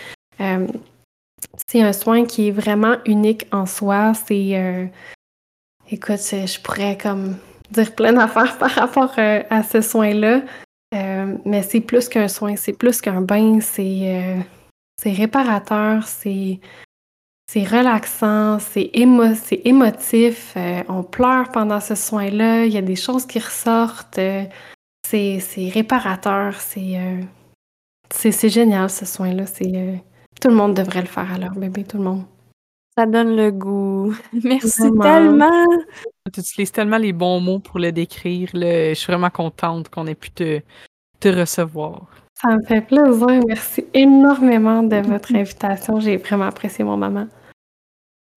c'est un soin qui est vraiment unique en soi. C'est. écoute, je pourrais comme dire plein d'affaires par rapport à ce soin-là. Mais c'est plus qu'un soin, c'est plus qu'un bain, c'est réparateur, c'est c'est relaxant, c'est émo émotif. on pleure pendant ce soin-là. Il y a des choses qui ressortent. c'est réparateur. C'est c'est génial ce soin-là. C'est tout le monde devrait le faire à leur bébé, tout le monde. Ça donne le goût. Merci tellement. Tu utilises tellement les bons mots pour le décrire. Je suis vraiment contente qu'on ait pu te, te recevoir. Ça me fait plaisir. Merci énormément de votre invitation. J'ai vraiment apprécié mon moment.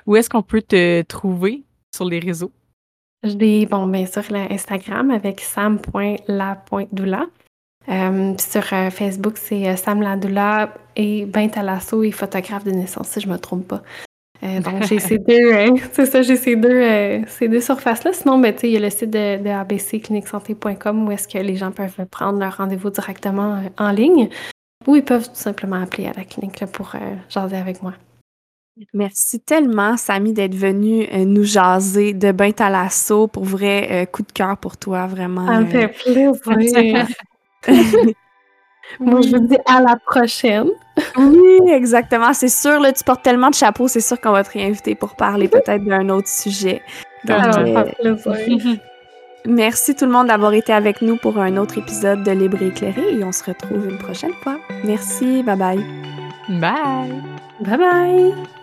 Où est-ce qu'on peut te trouver sur les réseaux? Je bon, bien sûr, Instagram avec sam.la.doula. Euh, sur euh, Facebook, c'est euh, Sam Ladoula et Ben Talasso est photographe de naissance, si je me trompe pas. donc, j'ai ces deux, c'est ça, j'ai ces deux, ces deux surfaces-là. Sinon, ben, il y a le site de, de abccliniquesanté.com où est-ce que les gens peuvent prendre leur rendez-vous directement en ligne ou ils peuvent tout simplement appeler à la clinique là, pour jaser avec moi. Merci tellement, Samy, d'être venu nous jaser de Ben Talasso. Pour vrai, coup de cœur pour toi, vraiment. Ça me fait plaisir. Moi, je vous dis à la prochaine. oui, exactement. C'est sûr, là, tu portes tellement de chapeaux, c'est sûr qu'on va te réinviter pour parler peut-être d'un autre sujet. Euh, merci tout le monde d'avoir été avec nous pour un autre épisode de Libre et éclairé et on se retrouve une prochaine fois. Merci, bye bye. Bye. Bye bye.